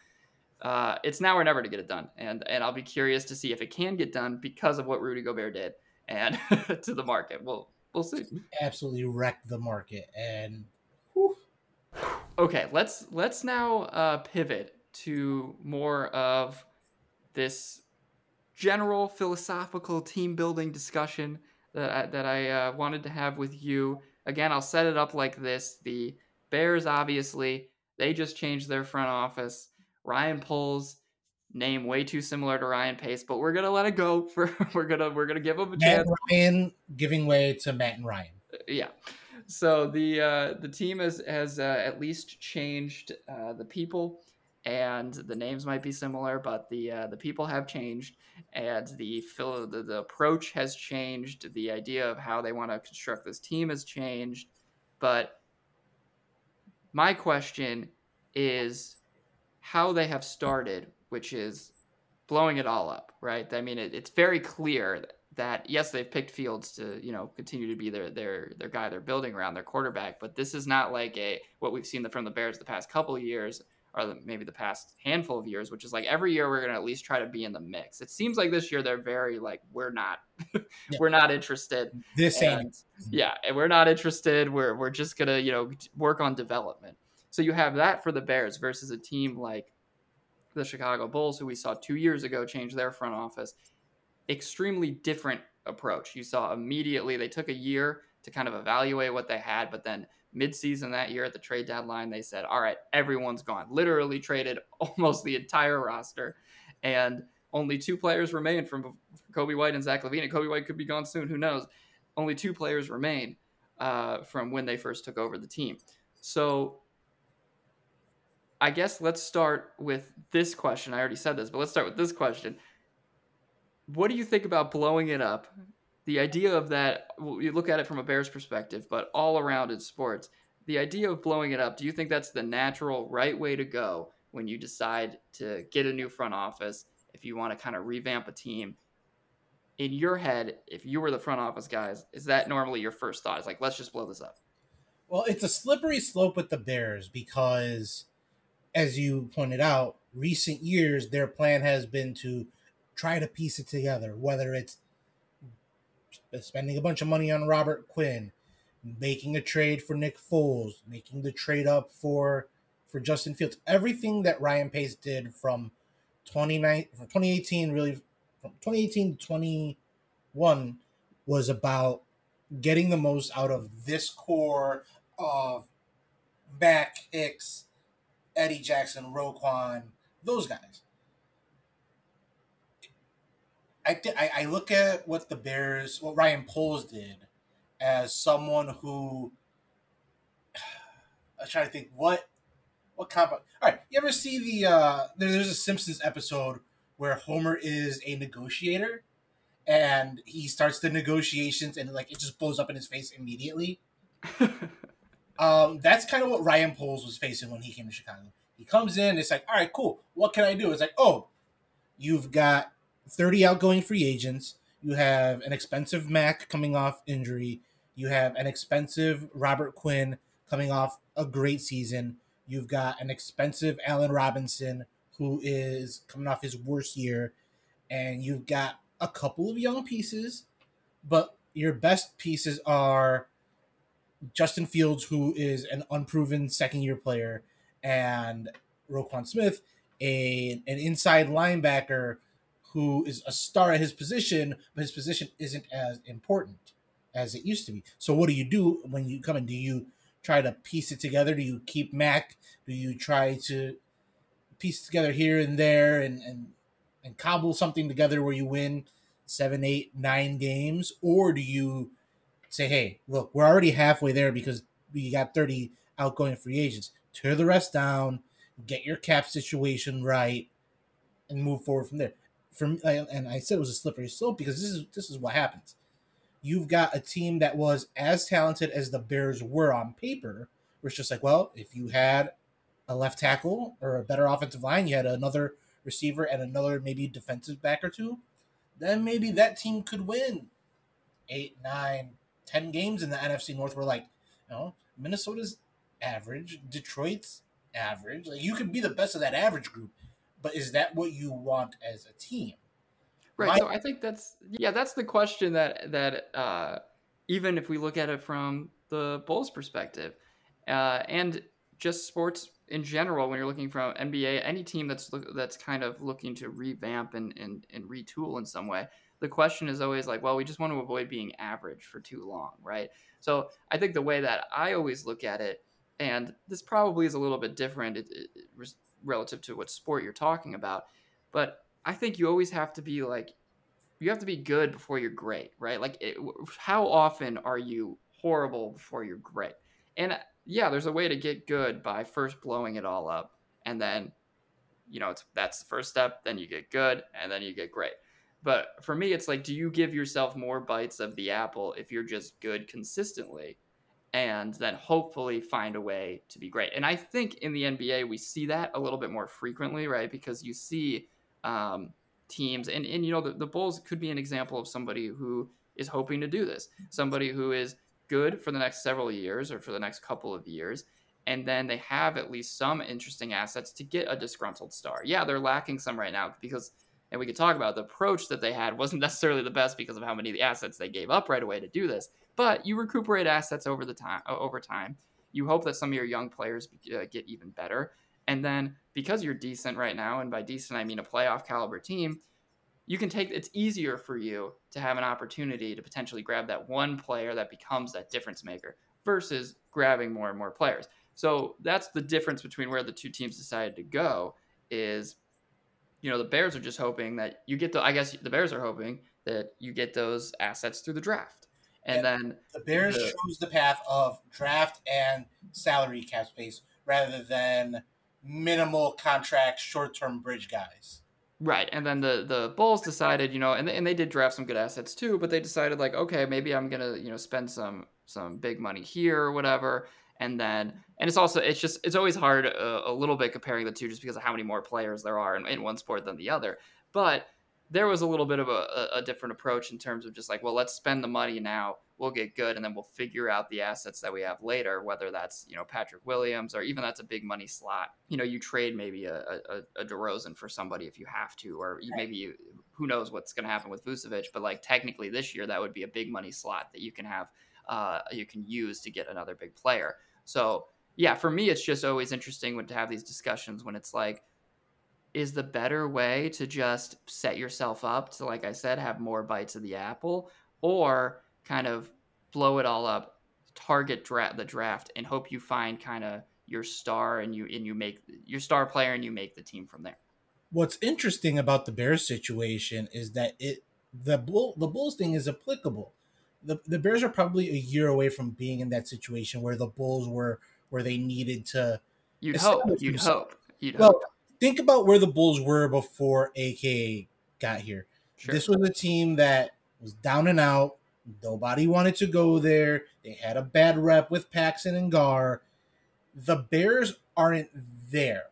A: uh, it's now or never to get it done, and and I'll be curious to see if it can get done because of what Rudy Gobert did and [laughs] to the market. We'll we'll see.
B: Absolutely wrecked the market, and
A: whew. okay, let's let's now uh, pivot to more of this general philosophical team building discussion that I, that I uh, wanted to have with you. Again, I'll set it up like this: the Bears, obviously, they just changed their front office. Ryan Poles name way too similar to Ryan Pace, but we're gonna let it go. [laughs] For we're gonna we're gonna give him a
B: Matt
A: chance.
B: Ryan giving way to Matt and Ryan.
A: yeah. So the uh, the team has has uh, at least changed uh, the people, and the names might be similar, but the uh, the people have changed, and the, the the approach has changed. The idea of how they want to construct this team has changed, but my question is how they have started, which is blowing it all up, right? I mean, it, it's very clear that yes, they've picked Fields to you know continue to be their their their guy they're building around their quarterback, but this is not like a what we've seen from the Bears the past couple years or the, maybe the past handful of years, which is like every year we're going to at least try to be in the mix. It seems like this year they're very like we're not [laughs] we're not interested.
B: This ain't
A: yeah, and we're not interested. We're we're just gonna you know work on development. So you have that for the Bears versus a team like the Chicago Bulls, who we saw two years ago change their front office extremely different approach. You saw immediately they took a year to kind of evaluate what they had, but then midseason that year at the trade deadline, they said, all right, everyone's gone. Literally traded [laughs] almost the entire roster. And only two players remain from Coby White and Zach LaVine. And Coby White could be gone soon. Who knows? Only two players remain uh, from when they first took over the team. So I guess let's start with this question. I already said this, but let's start with this question what do you think about blowing it up? The idea of that, you look at it from a Bears perspective, but all around in sports, the idea of blowing it up, do you think that's the natural, right way to go when you decide to get a new front office, if you want to kind of revamp a team? In your head, if you were the front office guys, is that normally your first thought? Is like, let's just blow this up?
B: Well, it's a slippery slope with the Bears because, as you pointed out, recent years, their plan has been to try to piece it together, whether it's Uh, spending a bunch of money on Robert Quinn, making a trade for Nick Foles, making the trade up for for Justin Fields. Everything that Ryan Pace did from 29 from 2018 really from 2018 to 21 was about getting the most out of this core of Mack Hicks, Eddie Jackson, Roquan, those guys. I, th- I, I look at what the Bears, what Ryan Poles did, as someone who [sighs] I'm trying to think what what comp. All right, you ever see the uh, there, there's a Simpsons episode where Homer is a negotiator, and he starts the negotiations, and like it just blows up in his face immediately. [laughs] um, that's kind of what Ryan Poles was facing when he came to Chicago. He comes in, it's like, all right, cool. What can I do? It's like, oh, you've got 30 outgoing free agents. You have an expensive Mack coming off injury. You have an expensive Robert Quinn coming off a great season. You've got an expensive Allen Robinson who is coming off his worst year. And you've got a couple of young pieces, but your best pieces are Justin Fields, who is an unproven second year player, and Roquan Smith, a an inside linebacker who is a star at his position, but his position isn't as important as it used to be. So what do you do when you come in? Do you try to piece it together? Do you keep Mack? Do you try to piece together here and there and and and cobble something together where you win seven, eight, nine games, or do you say, hey, look, we're already halfway there because we got thirty outgoing free agents. Tear the rest down, get your cap situation right, and move forward from there for me, and I said it was a slippery slope because this is this is what happens. You've got a team that was as talented as the Bears were on paper. Where it's just like, well, if you had a left tackle or a better offensive line, you had another receiver and another maybe defensive back or two, then maybe that team could win eight, nine, ten games in the NFC North. We're like, you know, Minnesota's average, Detroit's average. Like you could be the best of that average group but is that what you want as a team?
A: Right. My- so I think that's yeah, that's the question that that uh, even if we look at it from the Bulls' perspective, uh, and just sports in general, when you're looking from NBA, any team that's that's kind of looking to revamp and, and and retool in some way, the question is always like, well, we just want to avoid being average for too long, right? So I think the way that I always look at it, and this probably is a little bit different. It, it, relative to what sport you're talking about. But I think you always have to be like, you have to be good before you're great, right? Like, it, how often are you horrible before you're great. And uh, yeah, there's a way to get good by first blowing it all up and then you know, that's the first step, then you get good and then you get great. But for me it's like do you give yourself more bites of the apple if you're just good consistently? And then hopefully find a way to be great. And I think in the NBA we see that a little bit more frequently, right? Because you see um, teams, and and you know the, the Bulls could be an example of somebody who is hoping to do this, somebody who is good for the next several years or for the next couple of years. And then they have at least some interesting assets to get a disgruntled star. Yeah, they're lacking some right now because and we could talk about the approach that they had wasn't [laughs] necessarily the best because of how many of the assets they gave up right away to do this. But you recuperate assets over the time over time. You hope that some of your young players uh, get even better, and then because you're decent right now, and by decent I mean a playoff caliber team, you can take. It's easier for you to have an opportunity to potentially grab that one player that becomes that difference maker versus grabbing more and more players. So that's the difference between where the two teams decided to go. Is you know the Bears are just hoping that you get the. I guess the Bears are hoping that you get those assets through the draft and, and then
B: the Bears the, chose the path of draft and salary cap space rather than minimal contract, short term bridge guys.
A: Right, and then the the Bulls decided, you know, and they, and they did draft some good assets too, but they decided like, okay, maybe I'm gonna, you know, spend some some big money here or whatever, and then and it's also it's just it's always hard a, a little bit comparing the two just because of how many more players there are in, in one sport than the other, but there was a little bit of a, a, different approach in terms of just like, well, let's spend the money now, we'll get good, and then we'll figure out the assets that we have later, whether that's you know Patrick Williams or even that's a big money slot. You know, you trade maybe a, a, a DeRozan for somebody if you have to, or maybe you who knows what's going to happen with Vucevic, but like technically this year that would be a big money slot that you can have, uh, you can use to get another big player. So yeah, for me, it's just always interesting when to have these discussions when it's like is the better way to just set yourself up to, like I said, have more bites of the apple, or kind of blow it all up, target dra- the draft, and hope you find kind of your star and you and you make your star player and you make the team from there.
B: What's interesting about the Bears situation is that it the bull the Bulls thing is applicable. The, the Bears are probably a year away from being in that situation where the Bulls were where they needed to.
A: You'd hope. You'd hope. You'd
B: well,
A: hope
B: think about where the Bulls were before AK got here. Sure. This was a team that was down and out. Nobody wanted to go there. They had a bad rep with Paxson and Gar. The Bears aren't there,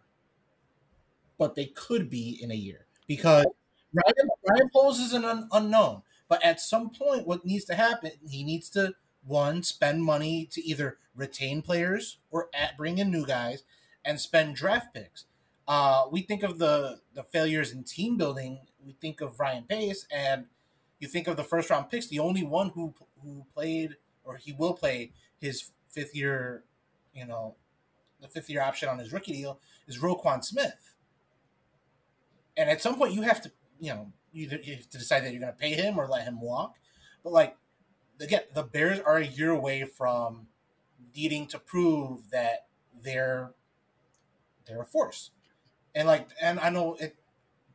B: but they could be in a year because Ryan, Ryan Poles is an un- unknown. But at some point, what needs to happen, he needs to one spend money to either retain players or at, bring in new guys and spend draft picks. Uh, we think of the the failures in team building. We think of Ryan Pace, and you think of the first round picks. The only one who who played or he will play his fifth year, you know, the fifth year option on his rookie deal is Roquan Smith. And at some point, you have to, you know, either you have to decide that you're going to pay him or let him walk. But like, again, the Bears are a year away from needing to prove that they're they're a force and like and I know it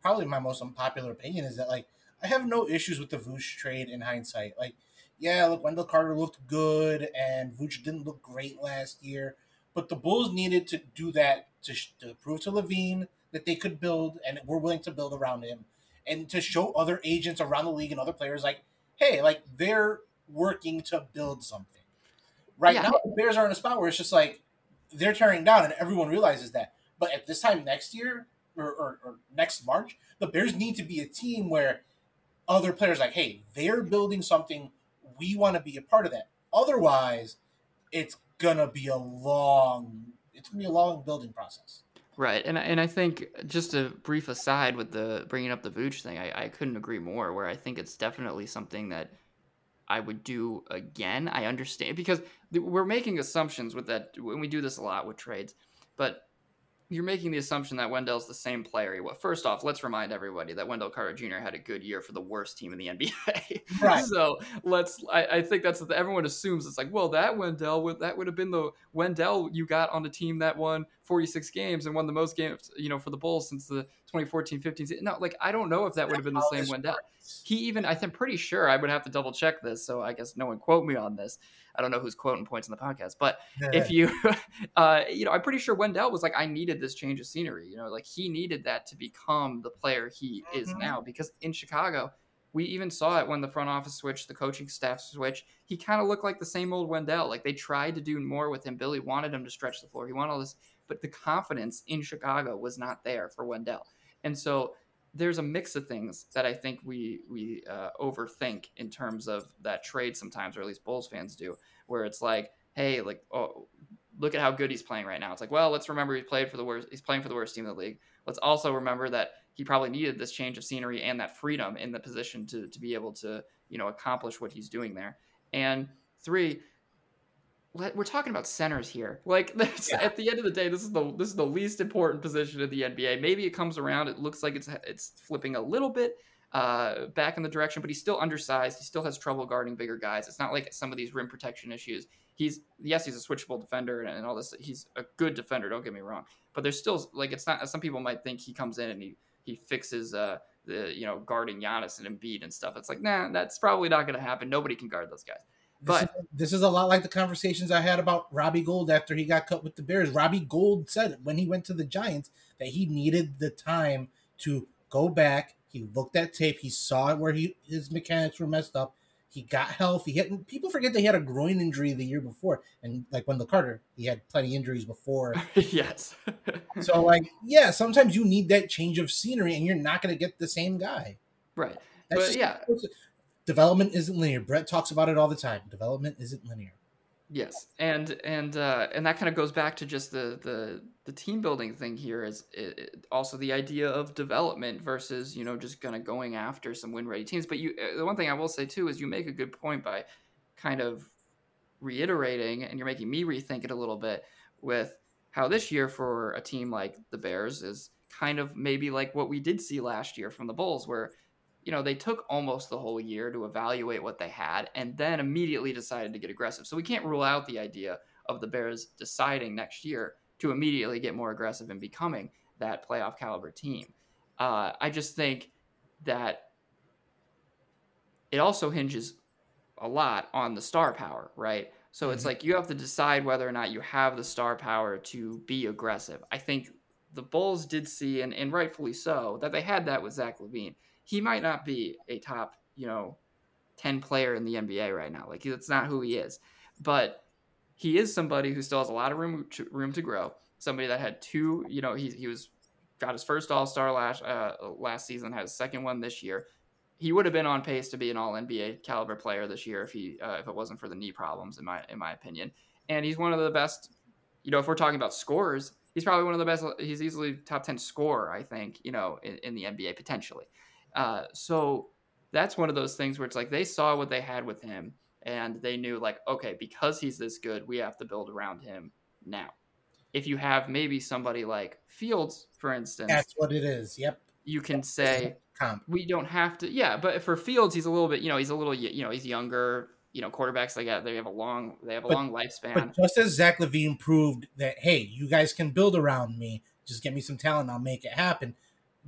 B: probably my most unpopular opinion is that like I have no issues with the Vooch trade in hindsight. Like, yeah, look, Wendell Carter looked good and Vooch didn't look great last year, but the Bulls needed to do that to, to prove to LaVine that they could build and were willing to build around him, and to show other agents around the league and other players like, hey, like they're working to build something. Right yeah. now, the Bears are in a spot where it's just like they're tearing down, and everyone realizes that. But at this time next year or, or, or next March, the Bears need to be a team where other players like, hey, they're building something. We want to be a part of that. Otherwise, it's gonna be a long. It's gonna be a long building process.
A: Right, and and I think just a brief aside with the bringing up the Vooch thing, I, I couldn't agree more. Where I think it's definitely something that I would do again. I understand because we're making assumptions with that when we do this a lot with trades, but you're making the assumption that Wendell's the same player he was. First off, let's remind everybody that Wendell Carter Jr. had a good year for the worst team in the [laughs] NBA. Right. so let's. I, I think that's what everyone assumes. It's like, well, that Wendell would that would have been the Wendell you got on the team that won 46 games and won the most games, you know, for the Bulls since the 2014-15 No, like I don't know if that would have been the same Wendell. He even, I'm pretty sure I would have to double check this, so I guess no one quote me on this. I don't know who's quoting points in the podcast, but if you, [laughs] uh, you know, I'm pretty sure Wendell was like, I needed this change of scenery. You know, like he needed that to become the player he mm-hmm. is now because in Chicago we even saw it when the front office switched, the coaching staff switched. He kind of looked like the same old Wendell. Like they tried to do more with him. Billy wanted him to stretch the floor. He wanted all this, but the confidence in Chicago was not there for Wendell. And so there's a mix of things that I think we we uh, overthink in terms of that trade sometimes, or at least Bulls fans do, where it's like, hey, like, oh, look at how good he's playing right now. It's like, well, let's remember he played for the worst. He's playing for the worst team in the league. Let's also remember that he probably needed this change of scenery and that freedom in the position to to be able to you know accomplish what he's doing there. And three, we're talking about centers here. Like [laughs] yeah. at the end of the day, this is the this is the least important position in the NBA. Maybe it comes around. It looks like it's it's flipping a little bit uh, back in the direction, but he's still undersized. He still has trouble guarding bigger guys. It's not like some of these rim protection issues. He's yes, he's a switchable defender and, and all this. He's a good defender. Don't get me wrong, but there's still like it's not. Some people might think he comes in and he he fixes uh, the you know guarding Giannis and Embiid and stuff. It's like nah, that's probably not going to happen. Nobody can guard those guys. But
B: this is, this is, a lot like the conversations I had about Robbie Gould after he got cut with the Bears. Robbie Gould said when he went to the Giants that he needed the time to go back. He looked at tape. He saw where he his mechanics were messed up, he got healthy. He had, people forget that he had a groin injury the year before, and like Wendell Carter, he had plenty of injuries before. [laughs]
A: yes. [laughs]
B: so like, yeah, sometimes you need that change of scenery, and you're not going to get the same guy.
A: Right. That's but yeah,
B: development isn't linear. Brett talks about it all the time. Development isn't linear.
A: Yes, and and uh, and that kind of goes back to just the the the team building thing here is it, it, also the idea of development versus you know just kind of going after some win ready teams. But you, uh, the one thing I will say too is you make a good point by kind of reiterating, and you're making me rethink it a little bit with how this year for a team like the Bears is kind of maybe like what we did see last year from the Bulls, where you know, they took almost the whole year to evaluate what they had and then immediately decided to get aggressive. So we can't rule out the idea of the Bears deciding next year to immediately get more aggressive and becoming that playoff caliber team. Uh, I just think that it also hinges a lot on the star power, right? So mm-hmm. it's like you have to decide whether or not you have the star power to be aggressive. I think the Bulls did see, and, and rightfully so, that they had that with Zach LaVine he might not be a top, you know, 10 player in the NBA right now. Like that's not who he is. But he is somebody who still has a lot of room to, room to grow. Somebody that had two, you know, he, he was got his first All Star last uh, last season, had his second one this year. He would have been on pace to be an All NBA caliber player this year if he uh, if it wasn't for the knee problems, in my in my opinion. And he's one of the best. You know, if we're talking about scores, he's probably one of the best. He's easily top ten scorer, I think. You know, in, in the NBA potentially. Uh, so that's one of those things where it's like they saw what they had with him and they knew like okay because he's this good we have to build around him now. If you have maybe somebody like fields for instance
B: that's what it is. Yep.
A: you can say we don't have to yeah but for fields he's a little bit you know he's a little you know he's younger you know quarterbacks they got they have a long they have a but, long lifespan. but
B: just as zach lavine proved that hey you guys can build around me just get me some talent i'll make it happen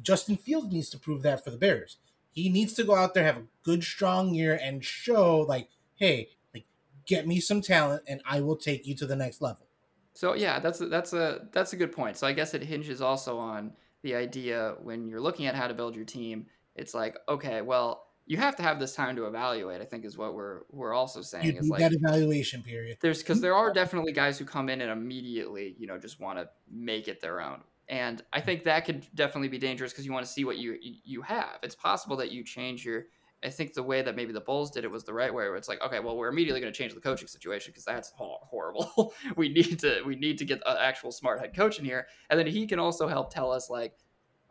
B: Justin Fields needs to prove that for the Bears. He needs to go out there, have a good, strong year, and show like, hey, like, get me some talent, and I will take you to the next level.
A: So yeah, that's a, that's a that's a good point. So I guess it hinges also on the idea when you're looking at how to build your team. It's like, okay, well, you have to have this time to evaluate. I think is what we're we're also saying. You is like
B: that evaluation period.
A: There's because there are definitely guys who come in and immediately, you know, just want to make it their own and I think that could definitely be dangerous because you want to see what you you have. It's possible that you change your. I think the way that maybe the Bulls did it was the right way, where it's like, okay, well, we're immediately going to change the coaching situation because that's horrible. [laughs] we need to we need to get an actual smart head coach in here, and then he can also help tell us like,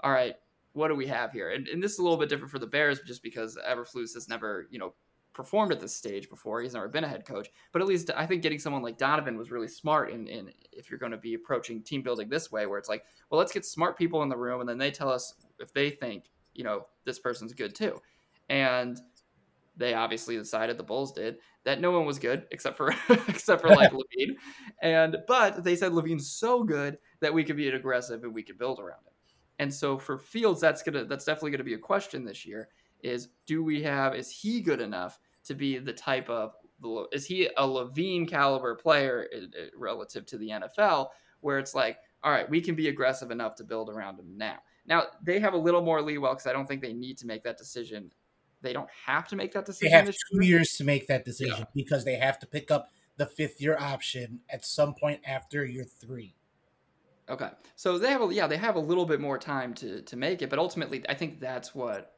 A: all right, what do we have here? And, and this is a little bit different for the Bears, just because Eberflus has never you know performed at this stage before. He's never been a head coach, but at least I think getting someone like Donovan was really smart. In, in if you're going to be approaching team building this way, where it's like, well, let's get smart people in the room, and then they tell us if they think you know this person's good too, and they obviously decided the Bulls did that no one was good except for [laughs] except for like [laughs] LaVine, and but they said LaVine's so good that we could be aggressive and we could build around it. And so for Fields, that's gonna that's definitely gonna be a question this year. Is do we have is he good enough to be the type of is he a LaVine caliber player uh, uh, relative to the NFL where it's like all right we can be aggressive enough to build around him now. Now they have a little more leeway because I don't think they need to make that decision. They don't have to make that decision.
B: They have two year. years to make that decision yeah. because they have to pick up the fifth year option at some point after year three.
A: Okay, so they have a, yeah they have a little bit more time to to make it, but ultimately I think that's what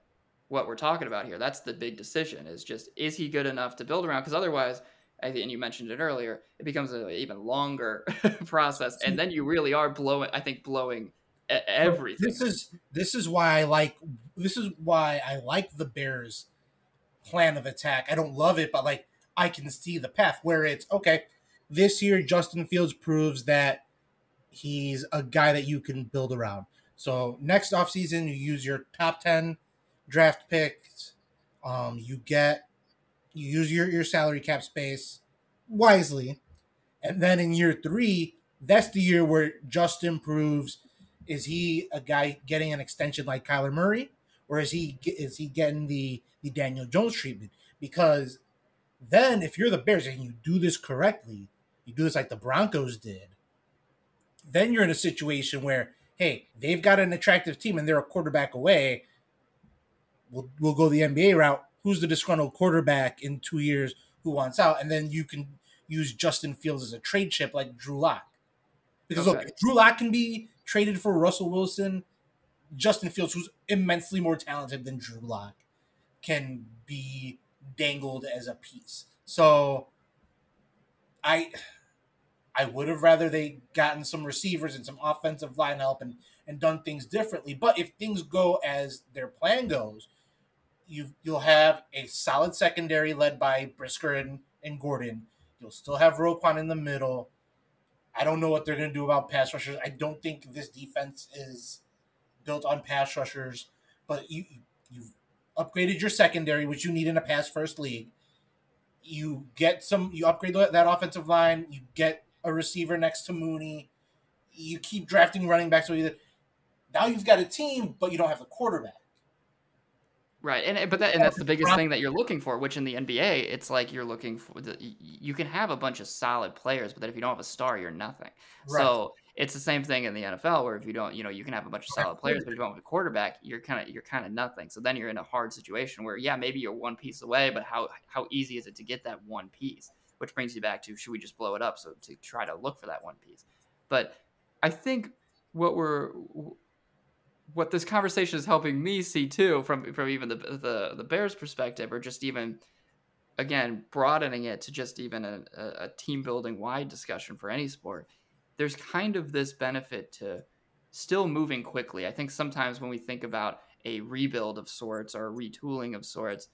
A: what we're talking about here. That's the big decision is just is he good enough to build around? Because otherwise, and you mentioned it earlier, it becomes an even longer [laughs] process, and then you really are blowing. I think blowing everything.
B: This is this is why I like this is why I like the Bears plan of attack. I don't love it, but like I can see the path where it's okay. This year Justin Fields proves that he's a guy that you can build around. So next offseason, you use your top 10 draft picks. Um, you get, you use your, your salary cap space wisely. And then in year three, that's the year where Justin proves is he a guy getting an extension like Kyler Murray, or is he is he getting the the Daniel Jones treatment? Because then, if you're the Bears and you do this correctly, you do this like the Broncos did, then you're in a situation where, hey, they've got an attractive team and they're a quarterback away. We'll, we'll go the NBA route. Who's the disgruntled quarterback in two years who wants out? And then you can use Justin Fields as a trade chip like Drew Lock. Because okay. look, Drew Lock can be traded for Russell Wilson. Justin Fields, who's immensely more talented than Drew Lock, can be dangled as a piece. So I I would have rather they gotten some receivers and some offensive line help and, and done things differently. But if things go as their plan goes, you you'll have a solid secondary led by Brisker and, and Gordon. You'll still have Roquan in the middle. I don't know what they're going to do about pass rushers. I don't think this defense is built on pass rushers. But you you've upgraded your secondary, which you need in a pass first league. You get some. You upgrade that offensive line. You get a receiver next to Mooney. You keep drafting running backs. So either now you've got a team, but you don't have a quarterback.
A: Right, and eh, but that and that's the biggest thing that you're looking for. Which in the NBA, it's like you're looking for. The, you can have a bunch of solid players, but then if you don't have a star, you're nothing. Right. So it's the same thing in the NFL, where if you don't, you know, you can have a bunch of solid players, but if you don't have a quarterback, you're kind of you're kind of nothing. So then you're in a hard situation where, yeah, maybe you're one piece away, but how how easy is it to get that one piece? which brings you back to should we just blow it up so to try to look for that one piece but i think what we're what this conversation is helping me see too from from even the the, the bears perspective or just even again broadening it to just even a, a team building wide discussion for any sport there's kind of this benefit to still moving quickly i think sometimes when we think about a rebuild of sorts or a retooling of sorts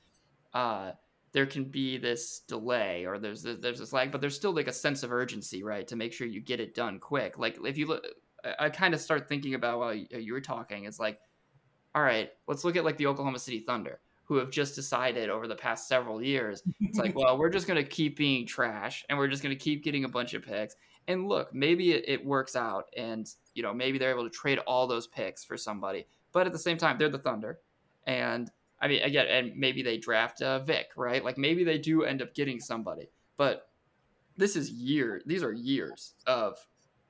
A: uh, there can be this delay or there's there's this lag, but there's still like a sense of urgency, right, to make sure you get it done quick. Like if you look, I, I kind of start thinking about while you, you were talking, it's like, all right, let's look at like the Oklahoma City Thunder, who have just decided over the past several years, it's like, [laughs] well, we're just gonna keep being trash and we're just gonna keep getting a bunch of picks. And look, maybe it, it works out, and you know maybe they're able to trade all those picks for somebody. But at the same time, they're the Thunder, and I mean, again, and maybe they draft uh, Vic, right? Like maybe they do end up getting somebody, but this is years. These are years of,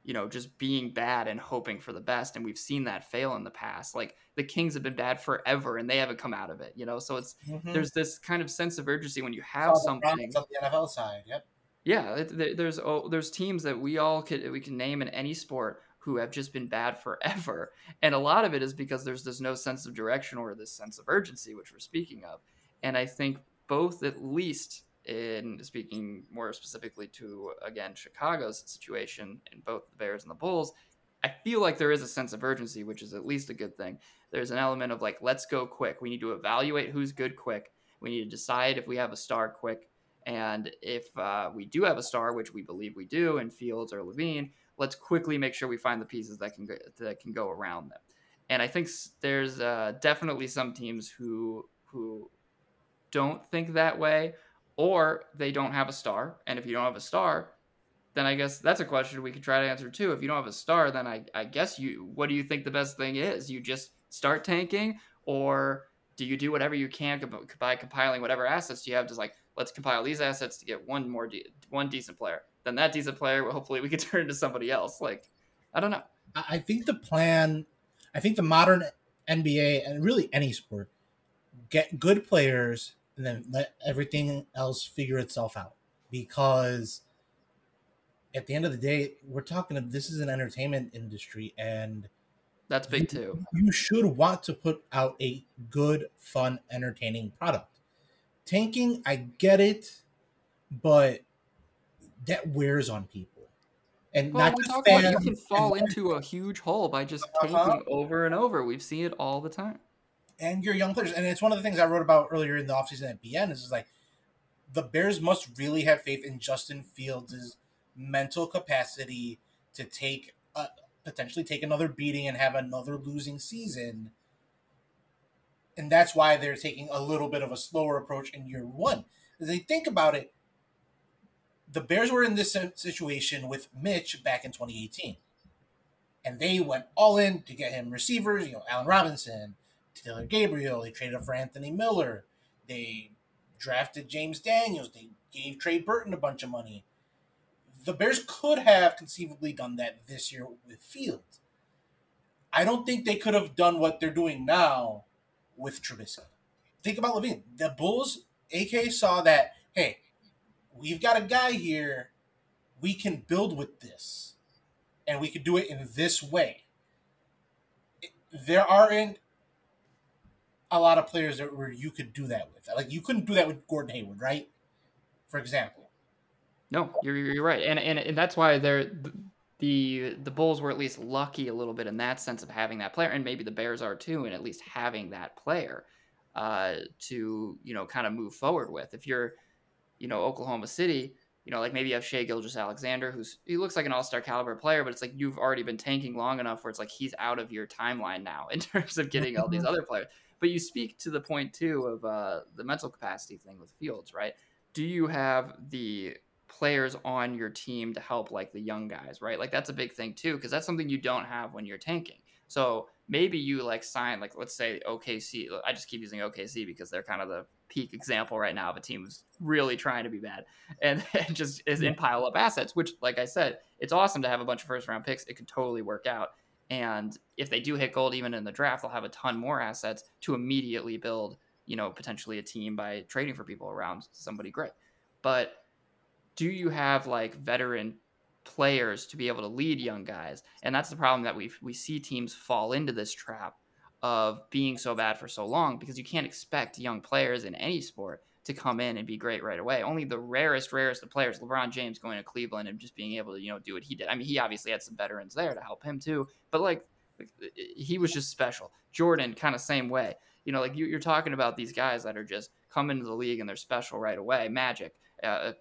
A: you know, just being bad and hoping for the best, and we've seen that fail in the past. Like the Kings have been bad forever, and they haven't come out of it. You know, so it's mm-hmm. there's this kind of sense of urgency when you have something on
B: the NFL side. Yep.
A: Yeah, there's oh, there's teams that we all could we can name in any sport who have just been bad [laughs] forever. And a lot of it is because there's this no sense of direction or this sense of urgency, which we're speaking of. And I think both, at least in speaking more specifically to, again, Chicago's situation in both the Bears and the Bulls, I feel like there is a sense of urgency, which is at least a good thing. There's an element of like, let's go quick. We need to evaluate who's good quick. We need to decide if we have a star quick. And if uh, we do have a star, which we believe we do in Fields or LaVine, let's quickly make sure we find the pieces that can go, that can go around them. And I think there's uh, definitely some teams who who don't think that way, or they don't have a star. And if you don't have a star, then I guess that's a question we could try to answer too. If you don't have a star, then I, I guess you what do you think the best thing is? You just start tanking, or do you do whatever you can by compiling whatever assets you have? Just like let's compile these assets to get one more de- one decent player. Then that decent player, [laughs] hopefully, we could turn into somebody else. Like I don't know.
B: I think the plan, I think the modern NBA and really any sport, get good players and then let everything else figure itself out because at the end of the day, we're talking. Of this is an entertainment industry, and
A: that's big too.
B: You should want to put out a good, fun, entertaining product. Tanking, I get it, but that wears on people. And well, not just
A: fans, you can fall into a huge hole by just uh-huh. tanking over and over. We've seen it all the time.
B: And your young players, and it's one of the things I wrote about earlier in the offseason at BN is like the Bears must really have faith in Justin Fields' mental capacity to take a, potentially take another beating and have another losing season. And that's why they're taking a little bit of a slower approach in year one. As they think about it, the Bears were in this situation with Mitch back in 2018. And they went all in to get him receivers, you know, Allen Robinson, Taylor Gabriel. They traded for Anthony Miller. They drafted James Daniels. They gave Trey Burton a bunch of money the Bears could have conceivably done that this year with Fields. I don't think they could have done what they're doing now with Trubisky. Think about LaVine. The Bulls, AK saw that, hey, we've got a guy here. We can build with this. And we could do it in this way. There aren't a lot of players that where you could do that with. Like you couldn't do that with Gordon Hayward, right? For example.
A: No, you're you're right, and and, and that's why they're the the Bulls were at least lucky a little bit in that sense of having that player, and maybe the Bears are too, and at least having that player uh, to you know kind of move forward with. If you're you know Oklahoma City, you know like maybe you have Shai Gilgeous-Alexander, who's he looks like an All Star caliber player, but it's like you've already been tanking long enough where it's like he's out of your timeline now [laughs] in terms of getting all these [laughs] other players. But you speak to the point too of uh, the mental capacity thing with Fields, right? Do you have the players on your team to help like the young guys, right? Like that's a big thing too, because that's something you don't have when you're tanking. So maybe you like sign like let's say OKC. I just keep using OKC because they're kind of the peak example right now of a team who's really trying to be bad [laughs] and, and just is in pile up assets. Which, like I said, it's awesome to have a bunch of first round picks. It could totally work out. And if they do hit gold even in the draft, they'll have a ton more assets to immediately build, you know, potentially a team by trading for people around somebody great. But do you have like veteran players to be able to lead young guys? And that's the problem that we we see teams fall into this trap of being so bad for so long because you can't expect young players in any sport to come in and be great right away. Only the rarest, rarest of players, LeBron James going to Cleveland and just being able to, you know, do what he did. I mean, he obviously had some veterans there to help him too, but like he was just special. Jordan, kind of same way. You know, like you, are talking about these guys that are just come into the league and they're special right away. Magic, uh,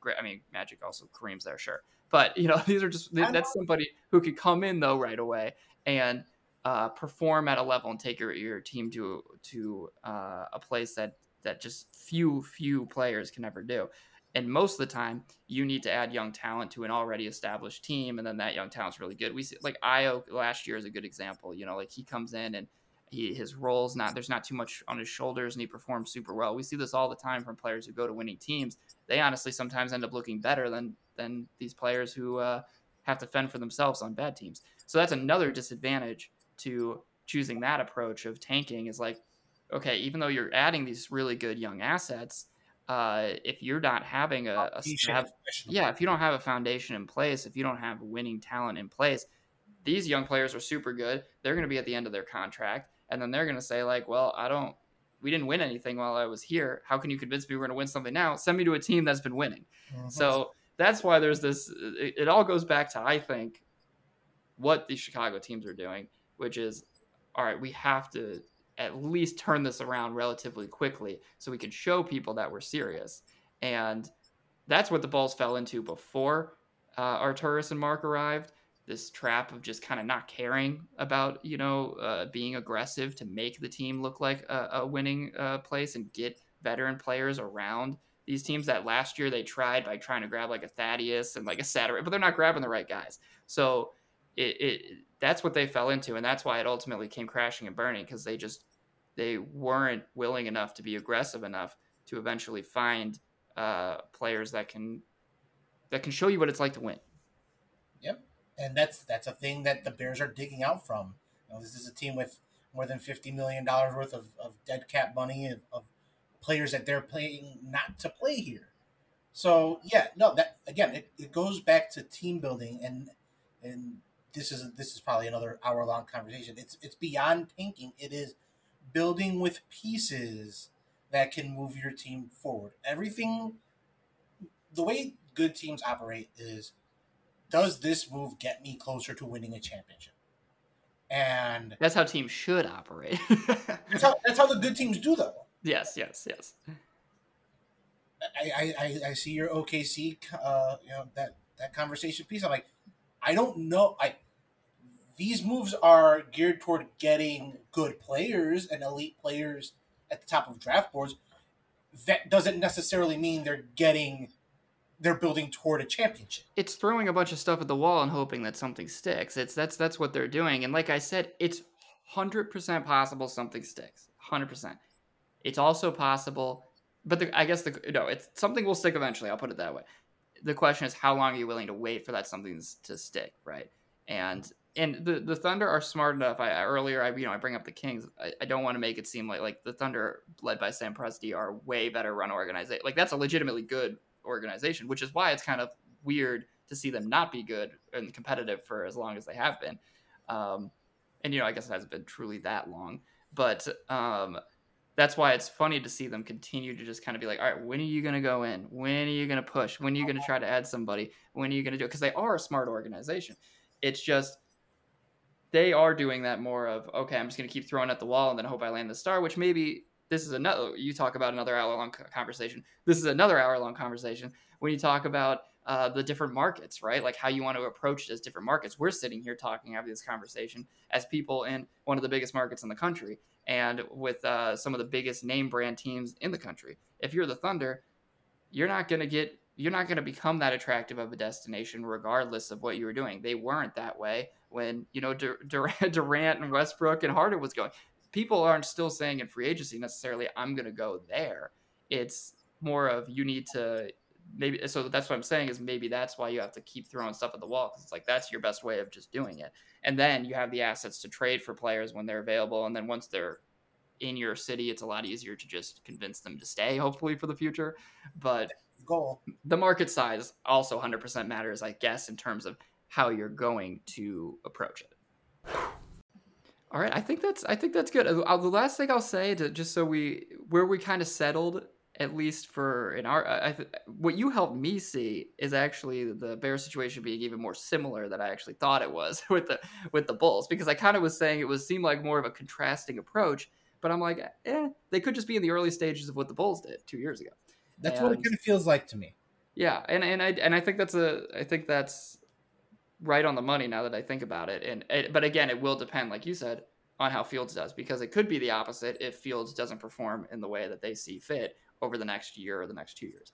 A: great. I mean, Magic also Kareem's there, sure, but you know [laughs] these are just that's somebody who could come in though right away and uh, perform at a level and take your, your team to to uh, a place that that just few few players can ever do. And most of the time, you need to add young talent to an already established team, and then that young talent's really good. We see like Ayo last year is a good example. You know, like he comes in and he, his roles not there's not too much on his shoulders and he performs super well. We see this all the time from players who go to winning teams. They honestly sometimes end up looking better than than these players who uh, have to fend for themselves on bad teams. So that's another disadvantage to choosing that approach of tanking is like, okay, even though you're adding these really good young assets, uh, if you're not having a, a have, yeah, if you don't have a foundation in place, if you don't have winning talent in place, these young players are super good. They're going to be at the end of their contract and then they're going to say like, well, I don't, we didn't win anything while I was here. How can you convince me we're going to win something now? Send me to a team that's been winning. Mm-hmm. So that's why there's this. It, it all goes back to I think what the Chicago teams are doing, which is, all right, we have to at least turn this around relatively quickly so we can show people that we're serious. And that's what the Bulls fell into before uh, and Mark arrived this trap of just kind of not caring about you know uh, being aggressive to make the team look like a, a winning uh, place and get veteran players around These teams that last year they tried by trying to grab like a Thaddeus and like a Saturday, but they're not grabbing the right guys. So it, it that's what they fell into, and that's why it ultimately came crashing and burning because they just they weren't willing enough to be aggressive enough to eventually find uh, players that can that can show you what it's like to win.
B: Yep, and that's that's a thing that the Bears are digging out from. You know, this is a team with more than fifty million dollars worth of, of dead cap money of, of players that they're playing not to play here. So yeah, no, that again, it, it goes back to team building and and this is this is probably another hour long conversation. It's it's beyond tanking. It is building with pieces that can move your team forward. Everything, the way good teams operate is, does this move get me closer to winning a championship? And
A: that's how teams should operate. [laughs]
B: that's how that's how the good teams do though.
A: Yes, yes, yes.
B: I, I, I see your OKC, uh, you know that that conversation piece. I'm like, I don't know. I these moves are geared toward getting good players and elite players at the top of draft boards. That doesn't necessarily mean they're getting they're building toward a championship.
A: It's throwing a bunch of stuff at the wall and hoping that something sticks. It's that's that's what they're doing. And like I said, it's hundred percent possible something sticks. Hundred percent. It's also possible, but the, I guess the no, it's something will stick eventually. I'll put it that way. The question is, how long are you willing to wait for that something to stick, right? And and the, the Thunder are smart enough. I earlier, I you know, I bring up the Kings. I, I don't want to make it seem like like the Thunder, led by Sam Presti, are way better run organization. Like that's a legitimately good organization, which is why it's kind of weird to see them not be good and competitive for as long as they have been. Um, and you know, I guess it hasn't been truly that long, but um, that's why it's funny to see them continue to just kind of be like, all right, when are you going to go in? When are you going to push? When are you going to try to add somebody? When are you going to do it? Because they are a smart organization. It's just they are doing that more of okay, I'm just going to keep throwing at the wall and then hope I land the star. Which maybe this is another. You talk about another hour long conversation. This is another hour long conversation when you talk about uh, the different markets, right? Like how you want to approach it as different markets. We're sitting here talking, having this conversation as people in one of the biggest markets in the country and with uh, some of the biggest name brand teams in the country. If you're the Thunder, you're not going to get you're not going to become that attractive of a destination regardless of what you were doing. They weren't that way when you know Dur- [laughs] Durant, and Westbrook and Harden was going. People aren't still saying in free agency necessarily I'm going to go there. It's more of you need to maybe so that's what I'm saying is maybe that's why you have to keep throwing stuff at the wall because it's like that's your best way of just doing it. And then you have the assets to trade for players when they're available, and then once they're in your city, it's a lot easier to just convince them to stay, hopefully for the future. But
B: goal.
A: The market size also 100% matters, I guess, in terms of how you're going to approach it. All right, I think that's I think that's good. Uh, the last thing I'll say to just so we where we kind of settled at least for in our I, what you helped me see is actually the bear situation being even more similar than I actually thought it was [laughs] with the with the Bulls because I kind of was saying it was seemed like more of a contrasting approach, but I'm like, eh, they could just be in the early stages of what the Bulls did two years ago.
B: That's and, what it kind of feels like to me.
A: Yeah, and and I and I think that's a I think that's right on the money now that I think about it. And it, but again, it will depend, like you said, on how Fields does because it could be the opposite if Fields doesn't perform in the way that they see fit over the next year or the next two years.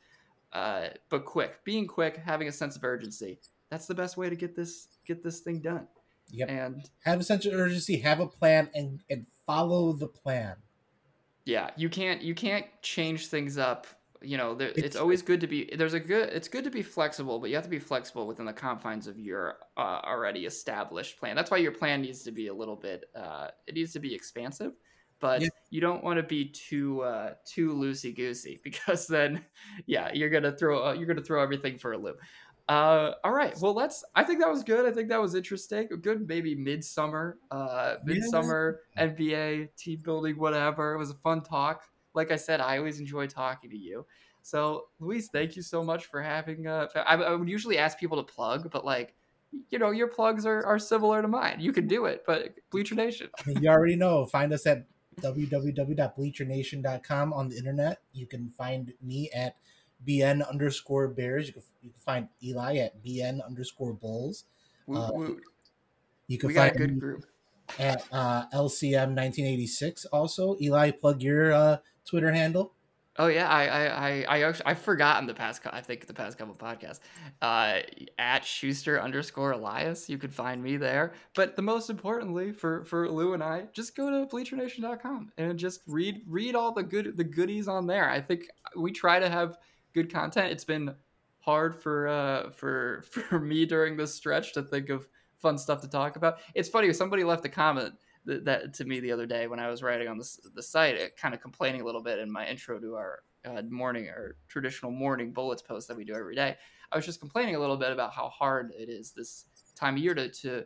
A: Uh, but quick, being quick, having a sense of urgency, that's the best way to get this get this thing done.
B: Yep.
A: And
B: have a sense of urgency, have a plan, and and follow the plan.
A: Yeah, you can't you can't change things up you know there, it's, it's, always good to be there's a good it's good to be flexible but you have to be flexible within the confines of your uh, already established plan. That's why your plan needs to be a little bit uh, it needs to be expansive but yeah. you don't want to be too uh, too loosey goosey [laughs] because then yeah you're gonna throw uh, you're gonna throw everything for a loop. Uh, all right well let's i think that was good. I think that was interesting. Good maybe midsummer uh midsummer yeah. nba team building whatever. It was a fun talk like I said, I always enjoy talking to you. So, Luis, thank you so much for having. Uh, I, I would usually ask people to plug, but like, you know, your plugs are, are similar to mine. You can do it, but Bleacher Nation.
B: you already know. Find us at www.bleachernation.com on the internet. You can find me at bn underscore bears. You can, you can find Eli at bn underscore bulls.
A: Uh,
B: you can we find a good group at uh, LCM 1986. Also, Eli, plug your uh, Twitter handle?
A: Oh yeah, I I I I I've forgotten the past. I think the past couple podcasts. Uh, at Schuster underscore Elias, you could find me there. But the most importantly for for Lou and I, just go to BleacherNation.com and just read read all the good the goodies on there. I think we try to have good content. It's been hard for uh for [laughs] for me during this stretch to think of fun stuff to talk about. It's funny. Somebody left a comment th- that to me the other day when I was writing on the the site, uh, kind of complaining a little bit in my intro to our uh, morning or traditional morning bullets post that we do every day. I was just complaining a little bit about how hard it is this time of year to to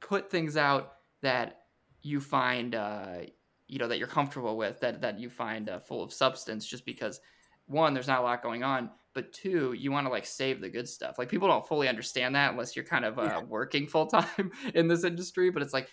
A: put things out that you find uh, you know that you're comfortable with that that you find uh, full of substance just because one there's not a lot going on but two you want to like save the good stuff like people don't fully understand that unless you're kind of uh, yeah. working full time [laughs] in this industry but it's like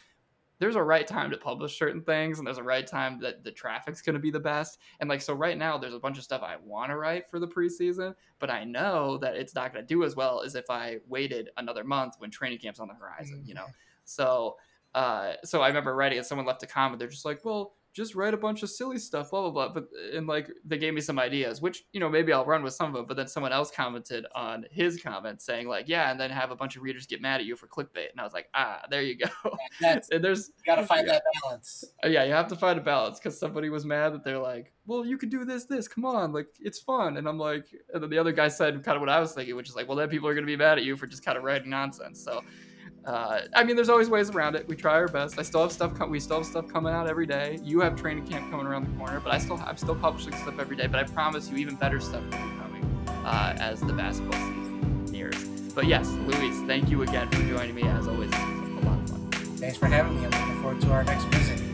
A: there's a right time to publish certain things and there's a right time that the traffic's going to be the best and like so right now there's a bunch of stuff i want to write for the preseason but i know that it's not going to do as well as if i waited another month when training camp's on the horizon mm-hmm. you know so uh so i remember writing and someone left a comment they're just like well just write a bunch of silly stuff, blah blah blah. But and like they gave me some ideas, which you know maybe I'll run with some of them. But then someone else commented on his comment saying like, yeah, and then have a bunch of readers get mad at you for clickbait. And I was like, ah, there you go. [laughs]
B: That's, and there's you gotta find yeah, that balance.
A: Uh, yeah, you have to find a balance because somebody was mad that they're like, well, you could do this, this. Come on, like it's fun. And I'm like, and then the other guy said kind of what I was thinking, which is like, well, then people are gonna be mad at you for just kind of writing nonsense. So uh, I mean, there's always ways around it. We try our best. I still have stuff. Com- we still have stuff coming out every day. You have training camp coming around the corner, but I still I'm still publishing stuff every day. But I promise you, even better stuff will be coming uh, as the basketball season nears. But yes, Luis, thank you again for joining me. As always, a lot of fun.
B: Thanks for having me. I'm looking forward to our next visit.